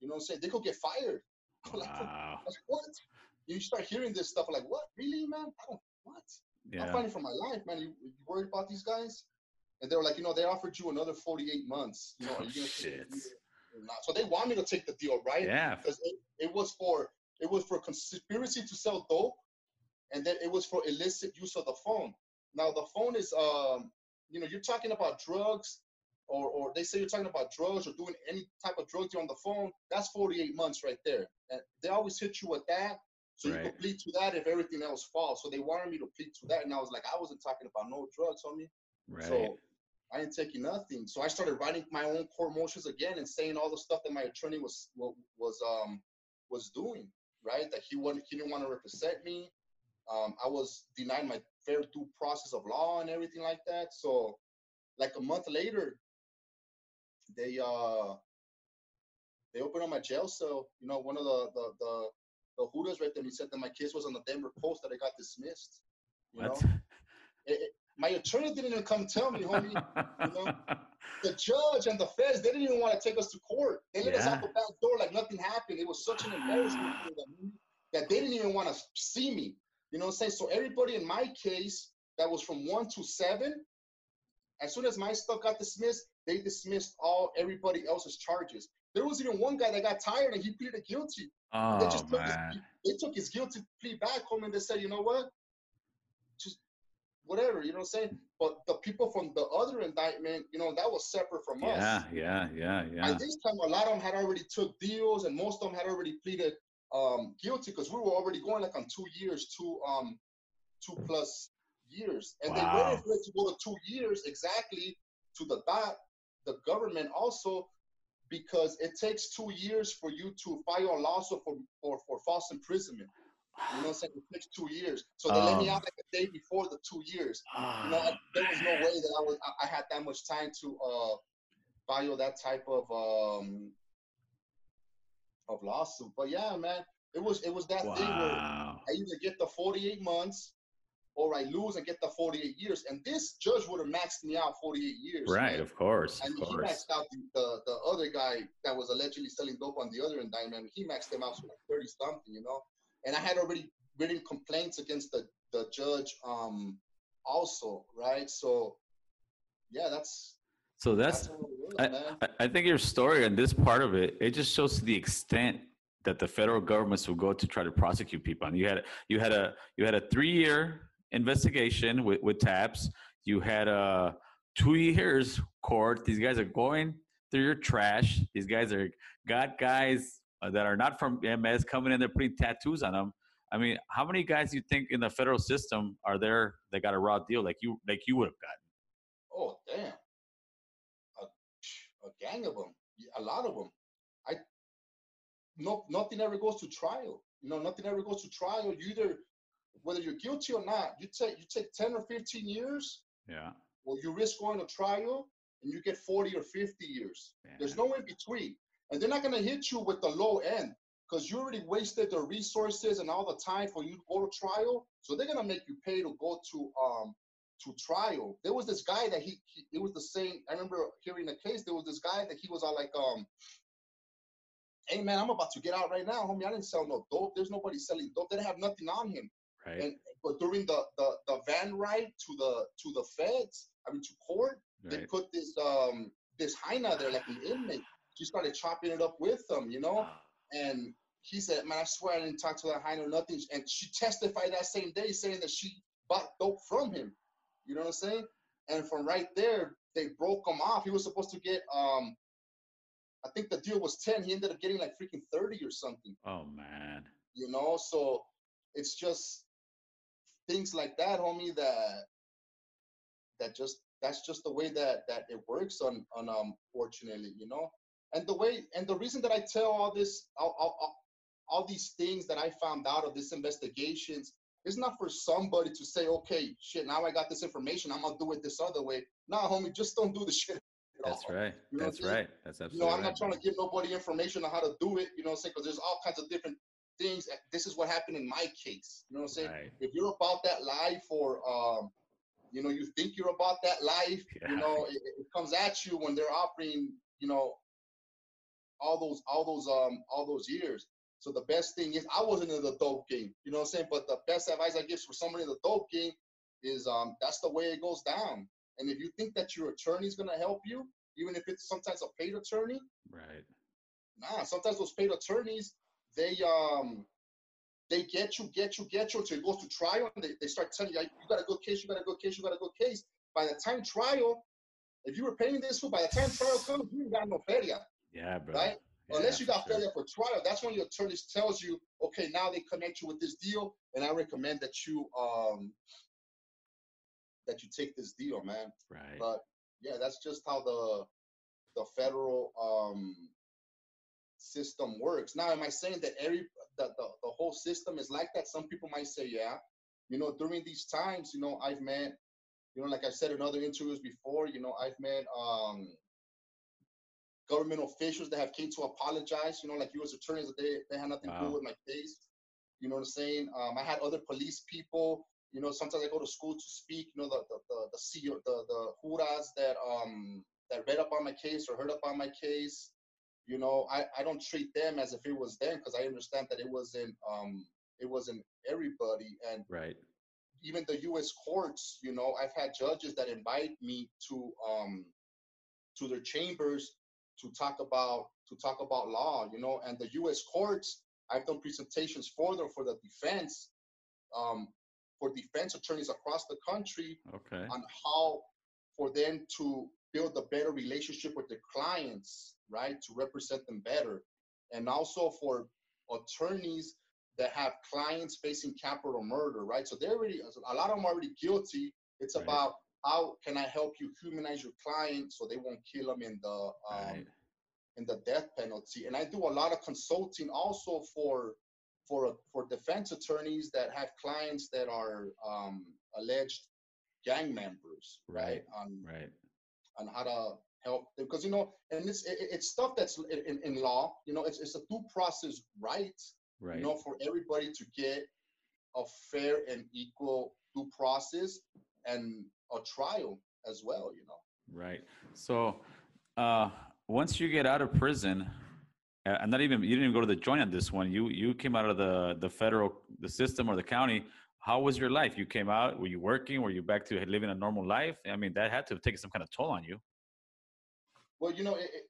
You know what I'm saying? They could get fired. *laughs* I'm Wow. Like, *laughs* what? You start hearing this stuff, I'm like, what? Really, man? I don't, what? I'm Yeah. fighting for my life, man. You, you worried about these guys? And they were like, you know, they offered you another 48 months. You know, are you gonna take the Shit. deal or not? So they want me to take the deal, right? Yeah. Because it, it was for it was for conspiracy to sell dope, and then it was for illicit use of the phone. Now the phone is um, you know, you're talking about drugs, or or they say you're talking about drugs or doing any type of drugs on the phone. That's 48 months right there. And they always hit you with that. So you Right. could plead to that if everything else falls. So they wanted me to plead to that, and I was like, I wasn't talking about no drugs, homie. Right. So I ain't taking nothing. So I started writing my own court motions again and saying all the stuff that my attorney was wa- was um was doing, right? That he wanted he didn't want to represent me. Um, I was denied my fair due process of law and everything like that. So like a month later, they uh they opened up my jail cell. You know, one of the the the, the juras right there. And He said that my case was on the Denver Post that I got dismissed. You What? know, It- it- my attorney didn't even come tell me, homie. You know, *laughs* the judge and the feds, they didn't even want to take us to court. They let us out the back door like nothing happened. It was such an embarrassment for them that they didn't even want to see me. You know what I'm saying? So everybody in my case that was from one to seven, as soon as my stuff got dismissed, they dismissed all everybody else's charges. There was even one guy that got tired and he pleaded guilty. they Oh just took his, they took his guilty plea back home and they said, you know what? Just whatever, you know what I'm saying? But the people from the other indictment, you know, that was separate from us. Yeah, yeah, yeah, yeah. this time, a lot of them had already took deals, and most of them had already pleaded um, guilty because we were already going like on two years, two um, two plus years, and they Wow. waited for it to go to two years exactly to the dot. The government also because it takes two years for you to file a lawsuit for for, for false imprisonment. You know what I'm saying? It takes two years. So they let me Um. out like a day before the two years. You know, I- there was no way that I was I- I had that much time to uh file that type of um of lawsuit. But yeah, man, it was it was that thing where Wow. I either get the 48 months or I lose and get the 48 years. And this judge would have maxed me out 48 years. Right, man. of course, I of he course. maxed out the, the, the other guy that was allegedly selling dope on the other indictment. He maxed him out for like 30 something, you know? And I had already written complaints against the, the judge um also, right? So yeah, that's So that's that's was, I. I- think your story and this part of it, it just shows the extent that the federal governments will go to try to prosecute people. And you had you had a you had a three year investigation with, with TAPS. You had a two years court. These guys are going through your trash. These guys are got guys uh, that are not from MS coming in They're putting tattoos on them. I mean, how many guys do you think in the federal system are there that got a raw deal like you like you would have gotten? Oh damn, a, a gang of them, a lot of them. I no nothing ever goes to trial. You know, nothing ever goes to trial. You either whether you're guilty or not, you take you take ten or fifteen years, Yeah. or you risk going to trial and you get forty or fifty years. There's no in between, and they're not gonna hit you with the low end because you already wasted the resources and all the time for you to go to trial. So they're gonna make you pay to go to um to trial. There was this guy that he, he it was the same. I remember hearing the case. There was this guy that he was all like, um, hey man, I'm about to get out right now, homie. I didn't sell no dope. There's nobody selling dope. They didn't have nothing on him. Right. And but during the the, the van ride to the to the feds, I mean to court, they put this um this hyena there like an inmate. She started chopping it up with them, you know. And he said, "Man, I swear I didn't talk to that hyena or nothing." And she testified that same day, saying that she bought dope from him. You know what I'm saying? And from right there, they broke him off. He was supposed to get um, I think the deal was ten. He ended up getting like freaking thirty or something Oh man. you know so it's just things like that homie that that just that's just the way that that it works. On on um, fortunately, you know, and the way and the reason that I tell all this all, all, all, these things that I found out of these investigations it's not for somebody to say, okay, shit, now I got this information, I'm gonna do it this other way. Nah, homie, just don't do the *laughs* shit. at That's all. right. You know That's what I'm saying? right. That's You absolutely know, I'm right. not trying to give nobody information on how to do it, you know what I'm saying? Because there's all kinds of different things. This is what happened in my case. You know what I'm saying? Right. If you're about that life or um, you know, you think you're about that life, Yeah. you know, it, it comes at you when they're offering, you know, all those all those um all those years. So the best thing is I wasn't in the dope game, you know what I'm saying? But the best advice I give for somebody in the dope game is um that's the way it goes down. And if you think that your attorney is gonna help you, even if it's sometimes a paid attorney, Right. nah, sometimes those paid attorneys, they um they get you, get you, get you until it goes to trial and they, they start telling you, you got a good case, you got a good case, you got a good case. By the time trial, if you were paying this fool, by the time trial comes, you ain't got no feria, Yeah, bro. right? Yeah, Unless you for got sure. feria for trial, that's when your attorney tells you, okay, now they connect you with this deal, and I recommend that you um that you take this deal, man. Right. But yeah, that's just how the the federal um system works. Now, am I saying that every the, the the whole system is like that? Some people might say, yeah. You know, during these times, you know, I've met, you know, like I said in other interviews before, you know, I've met um government officials that have came to apologize, you know, like U.S. attorneys that they, they had nothing to do with my case. You know what I'm saying? Um, I had other police people. You know, sometimes I go to school to speak. You know, the the the the, CEO, the, the juras that um that read up on my case or heard up on my case. You know, I, I don't treat them as if it was them because I understand that it wasn't um it wasn't everybody and Right. even the U.S. courts, you know, I've had judges that invite me to um to their chambers to talk about to talk about law, you know, and the U.S. courts, I've done presentations for them for the defense, um, for defense attorneys across the country Okay. on how for them to build a better relationship with the clients, right, to represent them better, and also for attorneys that have clients facing capital murder, right? So they're already a lot of them are already guilty. It's Right. about how can I help you humanize your client so they won't kill them in the um, Right. in the death penalty. And I do a lot of consulting also for for for defense attorneys that have clients that are um, alleged gang members, right? Right. On Right. On how to help them because you know, and it's it, it's stuff that's in, in, law. You know, it's it's a due process right. Right. You know, for everybody to get a fair and equal due process and a trial as well. You know. Right. So, uh, once you get out of prison, and not even you didn't even go to the joint on this one. You you came out of the the federal the system or the county. How was your life? You came out. Were you working? Were you back to living a normal life? I mean, that had to have taken some kind of toll on you. Well, you know, it, it,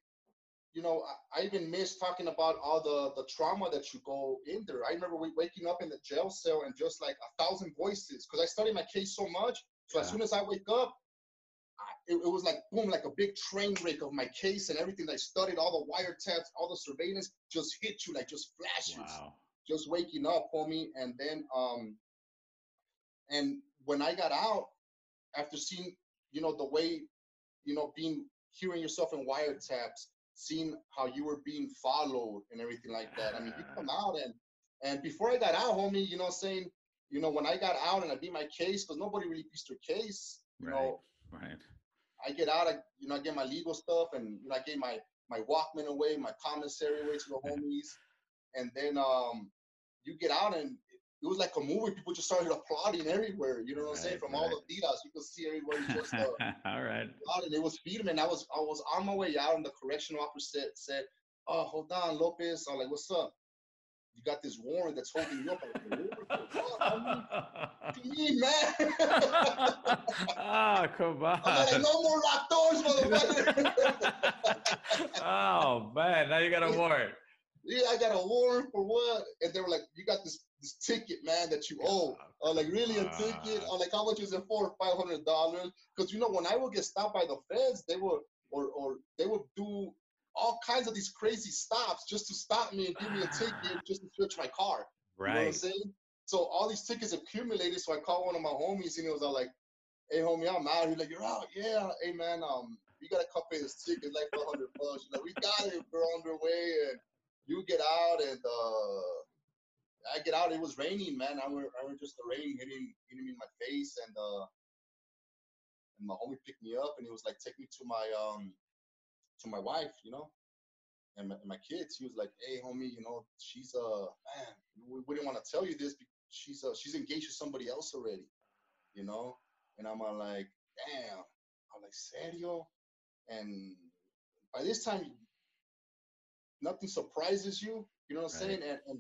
you know, I, I even miss talking about all the the trauma that you go in there. I remember waking up in the jail cell and just like a thousand voices because I studied my case so much. So as soon as I wake up, I, it, it was like boom, like a big train wreck of my case and everything that I studied, all the wiretaps, all the surveillance just hit you like just flashes Wow. just waking up, homie. And then um and when I got out, after seeing, you know, the way, you know, being hearing yourself in wiretaps, seeing how you were being followed and everything like that. I mean, you come out and and before I got out, homie, you know, saying, you know, when I got out and I beat my case, because nobody really beats their case, you Right. know, Right. I get out, I you know, I get my legal stuff and you know, I gave my my Walkman away, my commissary away to the *laughs* homies, and then um you get out and it was like a movie. People just started applauding everywhere. You know what I'm saying? Right, From all right. the tiras, you could see everybody *laughs* just uh, All right. applauding. It was Peterman. I was I was on my way out, and the correctional officer said, said "Oh, hold on, Lopez." I'm like, "What's up?" You got this warrant that's holding you up. I'm like, "What the fuck, homie? *laughs* What do you mean, man? ah, come on. *laughs* I'm like, no more locked doors, motherfucker. oh man, now you got a warrant. yeah, I got a warrant for what? And they were like, you got this this ticket, man, that you owe. Was like, really a ticket? I'm like, how much is it for? Five hundred dollars? Because you know, when I would get stopped by the feds, they would or or they would do all kinds of these crazy stops just to stop me and give me a ticket *sighs* just to search my car. Right. You know what I'm saying? So all these tickets accumulated. So I called one of my homies and he was all like, hey homie, I'm out. He's like, you're out, yeah. Hey man, um, you gotta come pay this ticket, like four hundred bucks. You know, we got it, we're on their way, and you get out, and uh, I get out. It was raining, man. I remember, I remember just the rain hitting hitting me in my face, and uh, and my homie picked me up, and he was like, take me to my um, to my wife, you know, and my, and my kids. He was like, hey homie, you know, she's uh, man, we, we didn't want to tell you this, because she's uh, she's engaged to somebody else already, you know, and I'm uh, like, damn. I'm like, serio? And by this time, nothing surprises you. You know what I'm saying? And, and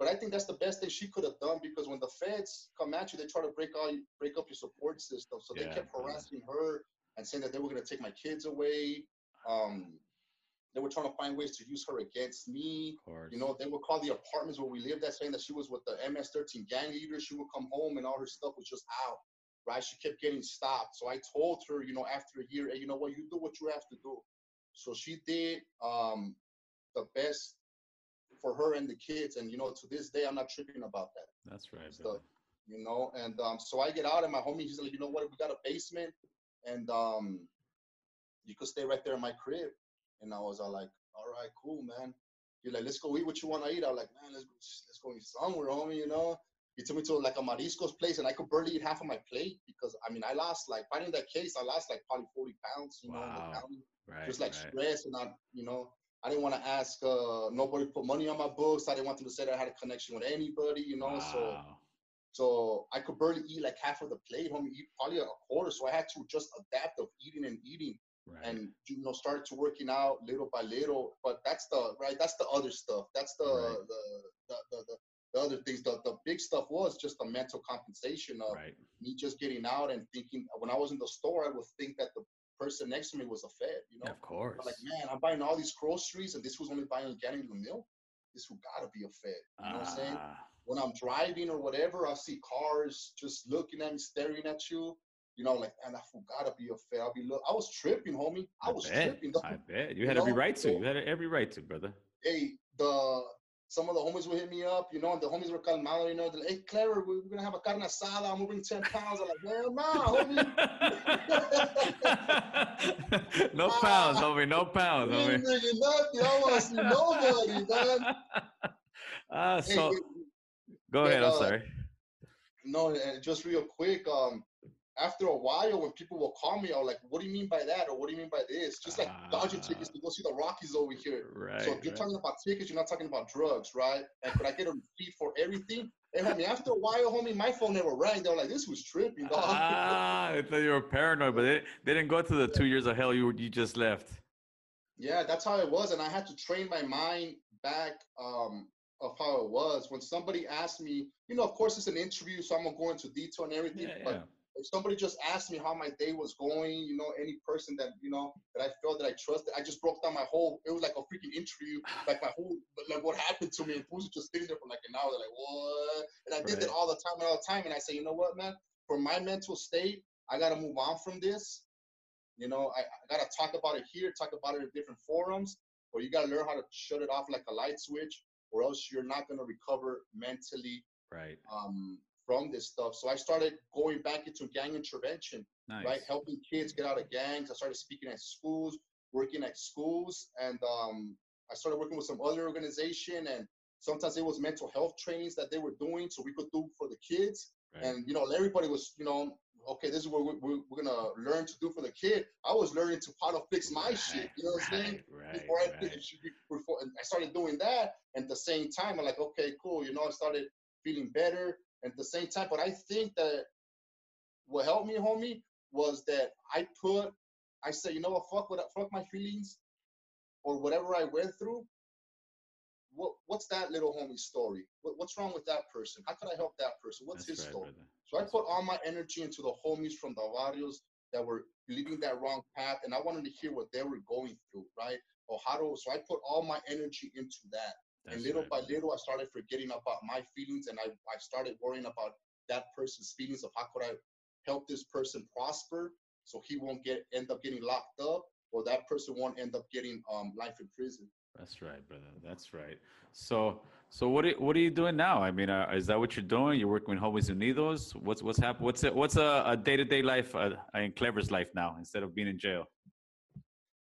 but I think that's the best thing she could have done because when the feds come at you, they try to break all break up your support system. So they Yeah, kept yeah. harassing her and saying that they were gonna take my kids away. Um, they were trying to find ways to use her against me. You know, they would call the apartments where we lived at saying that she was with the MS-13 gang leader. She would come home and all her stuff was just out. Right? She kept getting stopped. So I told her, you know, after a year, hey, you know what, you do what you have to do. So she did um, the best for her and the kids. And you know, to this day, I'm not tripping about that That's right. stuff. You know, and um, so I get out, and my homie, he's like, you know what, we got a basement, and um, you could stay right there in my crib. And I was all like, all right, cool, man. You're like, let's go eat what you want to eat. I was like, man, let's let's go eat somewhere, homie. You know. He took me to like a mariscos place, and I could barely eat half of my plate because I mean, I lost like fighting that case. I lost like probably 40 pounds. You know, Wow. county Right. just like right. stress and I, you know, I didn't want to ask uh nobody put money on my books. I didn't want them to say that I had a connection with anybody, you know. So Wow. so I could barely eat like half of the plate, homie, eat probably a quarter. So I had to just adapt of eating and eating Right. and you know started to working out little by little. But that's the right, that's the other stuff. That's the Right. the, the, the the the other things. The the big stuff was just the mental compensation of right. me just getting out and thinking when I was in the store, I would think that the person next to me was a fed, you know. Yeah, of course. I'm like, man, I'm buying all these groceries and this was only buying getting the milk. This who gotta be a fed. You know what I'm saying? Ah, When I'm driving or whatever, I see cars just looking at me, staring at you. You know, like, man, I fool gotta be a fed. I'll be look. I was tripping, homie. I, I was bet. tripping. dog. I bet. You You had every know, right to. You had every right to, brother. hey, the some of the homies would hit me up, you know, and the homies were calmado, you know, they're like, hey, Clever, we- we're gonna have a carne asada. I'm gonna 10 pounds. I'm like, man, nah, homie. *laughs* no pounds, homie. No pounds, homie. bringing nothing. I want to see nobody, man. Ah, Hey, so it- go ahead. I'm uh, sorry. No, and just real quick, um, after a while, when people will call me, I'm like, "What do you mean by that?" or "What do you mean by this?" Just like dodging tickets to go see the Rockies over here. Right. so if you're right. talking about tickets, you're not talking about drugs, right? And could I get a receipt for everything? And homie, after a while, homie, my phone never rang. They were like, "This was tripping, dog." Ah, I thought you were paranoid, but they, they didn't go to the two years of hell you you just left. Yeah, that's how it was, and I had to train my mind back um, of how it was. When somebody asked me, you know, of course it's an interview, so I'm gonna go into detail and everything. Yeah, but yeah. If somebody just asked me how my day was going, you know, any person that you know that I felt that I trusted, I just broke down my whole. It was like a freaking interview, like my whole, like what happened to me. And fools just sitting there for like an hour, like what? And I did that all the time and all the time. And I say, you know what, man? For my mental state, I gotta move on from this. You know, I, I gotta talk about it here, talk about it in different forums, or you gotta learn how to shut it off like a light switch, or else you're not gonna recover mentally Right. um, from this stuff. So I started going back into gang intervention, Nice. right? Helping kids get out of gangs. I started speaking at schools, working at schools, and um, I started working with some other organization. And sometimes it was mental health trainings that they were doing, so we could do for the kids. Right. And you know, everybody was, you know, okay, this is what we, we, we're gonna learn to do for the kid. I was learning to how to fix my shit. You know what I'm saying? Right. before I right. before and I started doing that, and at the same time, I'm like, okay, cool. You know, I started feeling better, at the same time, but I think that what helped me, homie, was that I put, I said, you know what, fuck what, fuck my feelings, or whatever I went through. What what's that little homie's story? What, what's wrong with that person? How could I help that person? What's That's his right, story? brother. So I put all my energy into the homies from the barrios that were leading that wrong path, and I wanted to hear what they were going through, right? Or how to. So I put all my energy into that, and little right, by little, I started forgetting about my feelings, and I I started worrying about that person's feelings of how could I help this person prosper so he won't get end up getting locked up, or that person won't end up getting um life in prison. That's right, brother. That's right. So, so what are, what are you doing now? I mean, uh, is that what you're doing? You're working with Homies Unidos. What's what's happening? What's a, what's a, a day-to-day life uh, in Clever's life now instead of being in jail?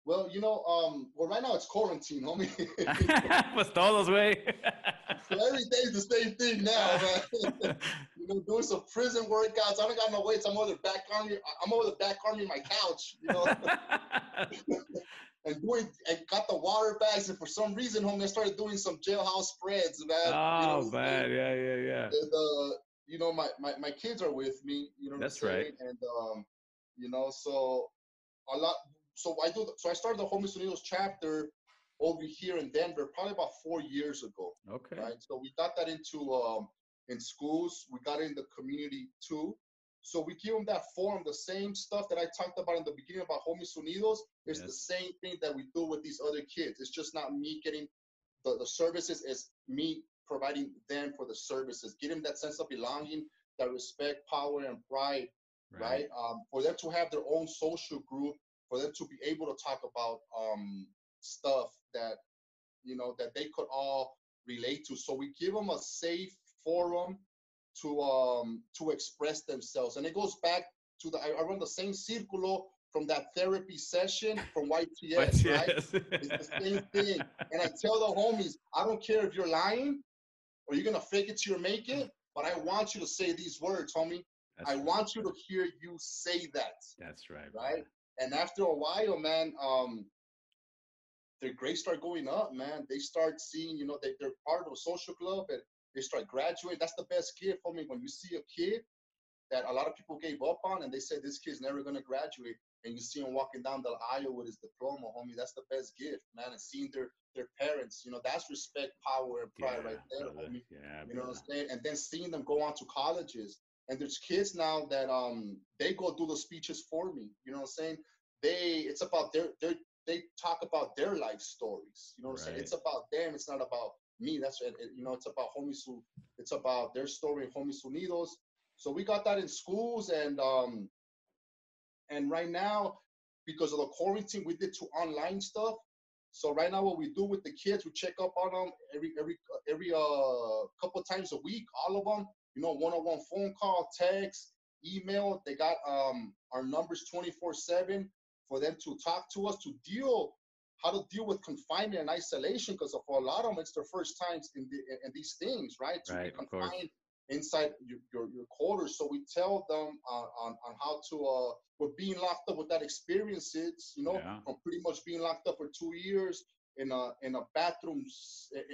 Well, you know, um, well, right now it's quarantine, homie. *laughs* pues todos, güey. *laughs* so every day is the same thing now, man. *laughs* you know, doing some prison workouts. I don't got no weights. I'm over the back army. I'm over the back army my couch, you know. and doing and got the water bags, and for some reason, homie, I started doing some jailhouse spreads, man. Oh you know, man, yeah, yeah, yeah. And, uh, you know, my, my my kids are with me. You know, that's right. And um, you know, so a lot so I do. So I started the Homies Unidos chapter over here in Denver probably about four years ago. Okay. Right. So we got that into um, in schools. We got it in the community too. So we give them that forum, the same stuff that I talked about in the beginning about Homies Unidos. It's yes. the same thing that we do with these other kids. It's just not me getting the, the services. It's me providing them for the services, give them that sense of belonging, that respect, power, and pride, right? right? Um, for them to have their own social group for them to be able to talk about um, stuff that you know that they could all relate to. So we give them a safe forum to um, to express themselves, and it goes back to the I, run the same circulo from that therapy session from YTS, right? It's the same thing. And I tell the homies, I don't care if you're lying or you're gonna fake it till you make it, but I want you to say these words, homie. That's I right. want you to hear you say that. That's right. Right. And after a while, man, um, their grades start going up, man. They start seeing, you know, they, they're part of a social club and they start graduating. That's the best gift for me when you see a kid that a lot of people gave up on and they said this kid's never gonna graduate and you see him walking down the aisle with his diploma, homie. That's the best gift, man. And seeing their their parents, you know, that's respect, power, and pride yeah, right there, brother. homie. Yeah, you know what I'm saying? And then seeing them go on to colleges and there's kids now that um they go do the speeches for me. You know what I'm saying? They it's about their their they talk about their life stories. You know what right. I'm saying? It's about them. It's not about me. That's it, you know. It's about homies who. It's about their story, homies unidos. So we got that in schools and um and right now because of the quarantine we did two online stuff. So right now what we do with the kids we check up on them every every every uh couple times a week all of them you know, one-on-one phone call, text, email. They got um, our numbers 24/7 for them to talk to us to deal how to deal with confinement and isolation because for a lot of them it's their first times in, the, in these things, right? To right, be confined inside your, your, your, quarters. So we tell them uh, on, on how to, uh, with being locked up with that experience experiences, you know, yeah. from pretty much being locked up for two years in a in a bathroom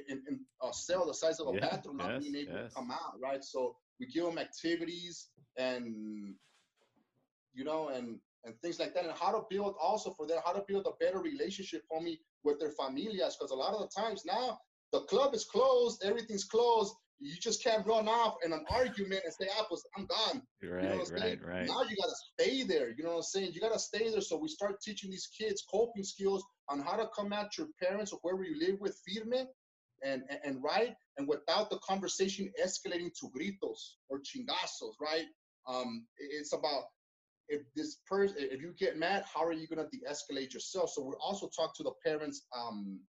in, in a cell the size of a yeah, bathroom not yes, being able yes. to come out right so we give them activities and you know and and things like that and how to build also for them how to build a better relationship for me with their familias because a lot of the times now the club is closed everything's closed you just can't run off in an argument and say, "I was, I'm gone." Right, you know right, right. Now you gotta stay there. You know what I'm saying? You gotta stay there. So we start teaching these kids coping skills on how to come at your parents or whoever you live with, firme, and and, and right, and without the conversation escalating to gritos or chingazos, right? Um, it's about if this person, if you get mad, how are you gonna de-escalate yourself? So we also talk to the parents, um,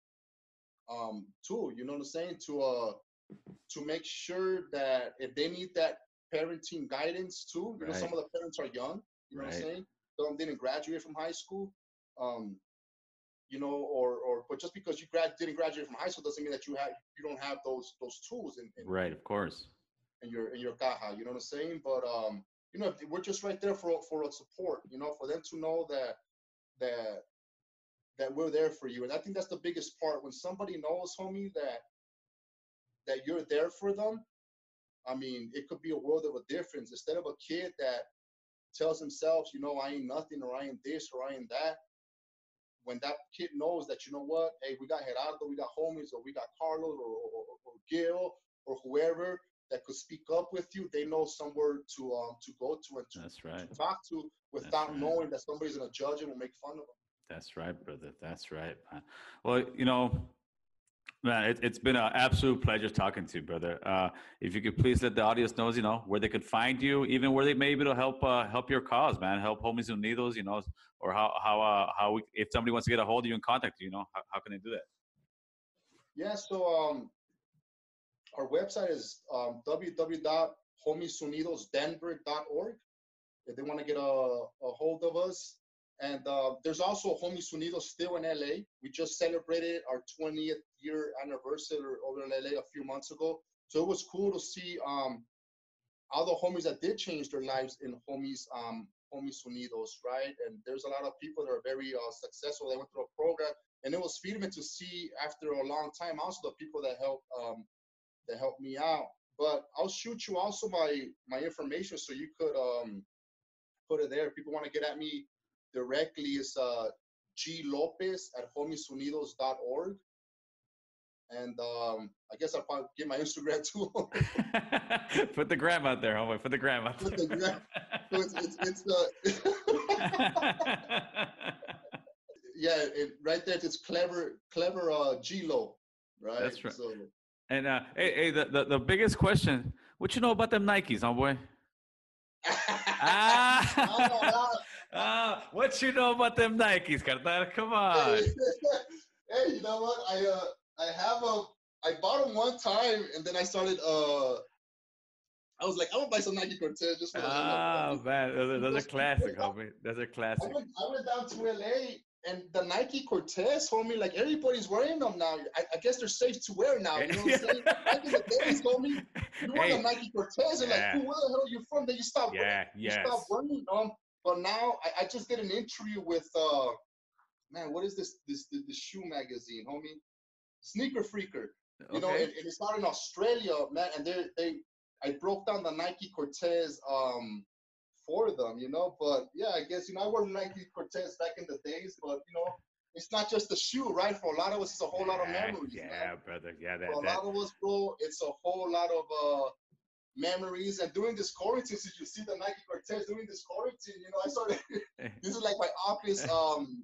um, too. You know what I'm saying? To uh to make sure that if they need that parenting guidance too, you right. know, some of the parents are young, you know right. what I'm saying? Some didn't graduate from high school. Um, you know, or or but just because you grad didn't graduate from high school doesn't mean that you have you don't have those those tools in, in right, of course. In your in your caja, you know what I'm saying? But um, you know, we're just right there for for a support, you know, for them to know that that that we're there for you. And I think that's the biggest part when somebody knows, homie, that that you're there for them, I mean, it could be a world of a difference. Instead of a kid that tells himself, you know, I ain't nothing or I ain't this or I ain't that, when that kid knows that, you know what, hey, we got Gerardo, we got homies, or we got Carlos or, or, or Gil or whoever that could speak up with you, they know somewhere to um to go to and to, That's right. to talk to without right. knowing that somebody's gonna judge him or make fun of him. That's right, brother. That's right, man. Well, you know, Man, it, has been an absolute pleasure talking to you, brother. Uh, if you could please let the audience know, you know, where they could find you, even where they may be able to help uh, help your cause, man. Help Homies Unidos, you know, or how how uh, how we, if somebody wants to get a hold of you and contact you, you know, how, how can they do that? Yeah, so um, our website is um, www.homiesunidosdenver.org if they want to get a, a hold of us. And uh, there's also Homies Unidos still in LA. We just celebrated our 20th year anniversary over in LA a few months ago. So it was cool to see um, all the homies that did change their lives in Homies um, Homies Unidos, right? And there's a lot of people that are very uh, successful. They went through a program, and it was freedom to see after a long time also the people that helped um, that helped me out. But I'll shoot you also my my information so you could um, put it there. If people want to get at me directly, is uh, G Lopez at homiesunidos.org. And um, I guess I'll probably get my Instagram *laughs* too. *laughs* Put the gram out there, homeboy. Put the gram out Put the there. gram- So it's, it's, it's uh, *laughs* yeah, it, right there. It's clever, clever uh, G-Lo, right? That's right. So, and uh, hey, hey, the, the, the biggest question: What you know about them Nikes, homeboy? ah, ah, what you know about them Nikes, Cartal? Come on. *laughs* hey, you know what? I uh, I have a, I bought them one time, and then I started uh, I was like, I'm gonna buy some Nike Cortez just for the Ah, man, those are *laughs* classic, homie. Are I classic. went, I went down to LA and the Nike Cortez, homie, like everybody's wearing them now. I, I guess they're safe to wear now. You know what I'm saying? *laughs* Back in the days, homie, you wear Hey. the Nike Cortez and Yeah. like, who, where the hell are you from? Then you stop wearing, Yeah, you yes. stop wearing them. But now I, I just did an interview with uh man, what is this this the, shoe magazine, homie? Sneaker Freaker. You know, and, and it's out in Australia, man, and they they I broke down the Nike Cortez um for them, you know. But yeah, I guess you know I wore Nike Cortez back in the days, but you know, it's not just the shoe, right? For a lot of us, it's a whole lot of Yeah, memories. Yeah, man. brother. Yeah, that, For a that, lot of us, bro, it's a whole lot of uh memories. And during this quarantine, since you see the Nike Cortez during this quarantine, you know, I started. *laughs* this is like my office um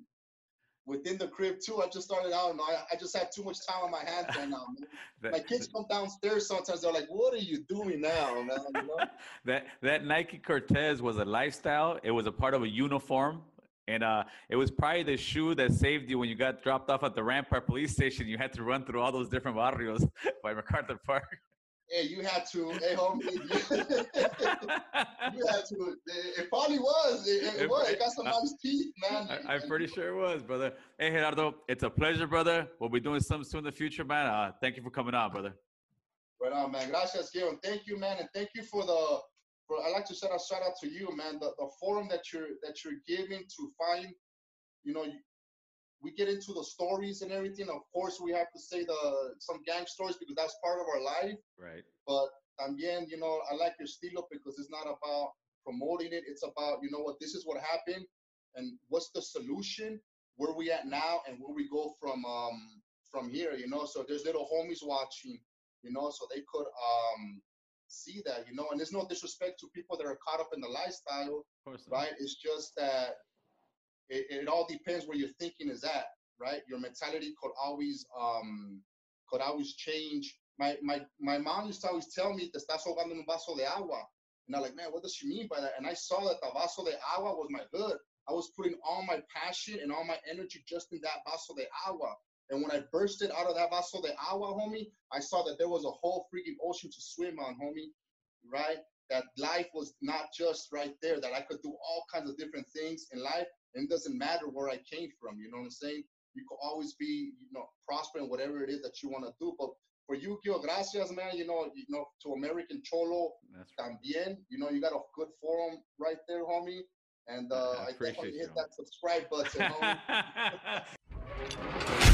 within the crib too. I just started out, and I, I just have too much time on my hands right now. *laughs* That, My kids come downstairs sometimes. They're like, "What are you doing now, man?" You know? *laughs* that that Nike Cortez was a lifestyle. It was a part of a uniform. And uh, it was probably the shoe that saved you when you got dropped off at the Rampart police station. You had to run through all those different barrios by MacArthur Park. Hey, you had to, hey, homie. *laughs* you had to. It, probably was. It, it, It- was. It got somebody's I- teeth, man. I, I'm pretty sure it was, brother. Hey, Gerardo, it's a pleasure, brother. We'll be doing something soon in the future, man. Uh, thank you for coming on, brother. Right on, man. Gracias, Gil. And thank you, man. And thank you for the. For I like to shout out, shout out to you, man. The, the forum that you're that you're giving to find, you know, we get into the stories and everything. Of course, we have to say the some gang stories because that's part of our life. Right. But también, you know, I like your estilo because it's not about promoting it. It's about, you know what, this is what happened and what's the solution, where we at now and where we go from um from here, you know. So there's little homies watching, you know, so they could um see that, you know, and there's no disrespect to people that are caught up in the lifestyle, Of course. not. right? It's just that it, it all depends where your thinking is at, right? Your mentality could always um could always change. My my my mom used to always tell me te estás ahogando un vaso de agua. And I'm like, man, what does she mean by that? And I saw that the vaso de agua was my hood. I was putting all my passion and all my energy just in that vaso de agua. And when I bursted out of that vaso de agua, homie, I saw that there was a whole freaking ocean to swim on, homie. Right? That life was not just right there, that I could do all kinds of different things in life. And it doesn't matter where I came from. You know what I'm saying? You could always be, you know, prospering whatever it is that you want to do. But for you, Gil, gracias, man. You know, you know, to American Cholo, That's right. también. You know, you got a good forum right there, homie. And uh, I I, appreciate definitely you, hit that subscribe button, homie. *laughs*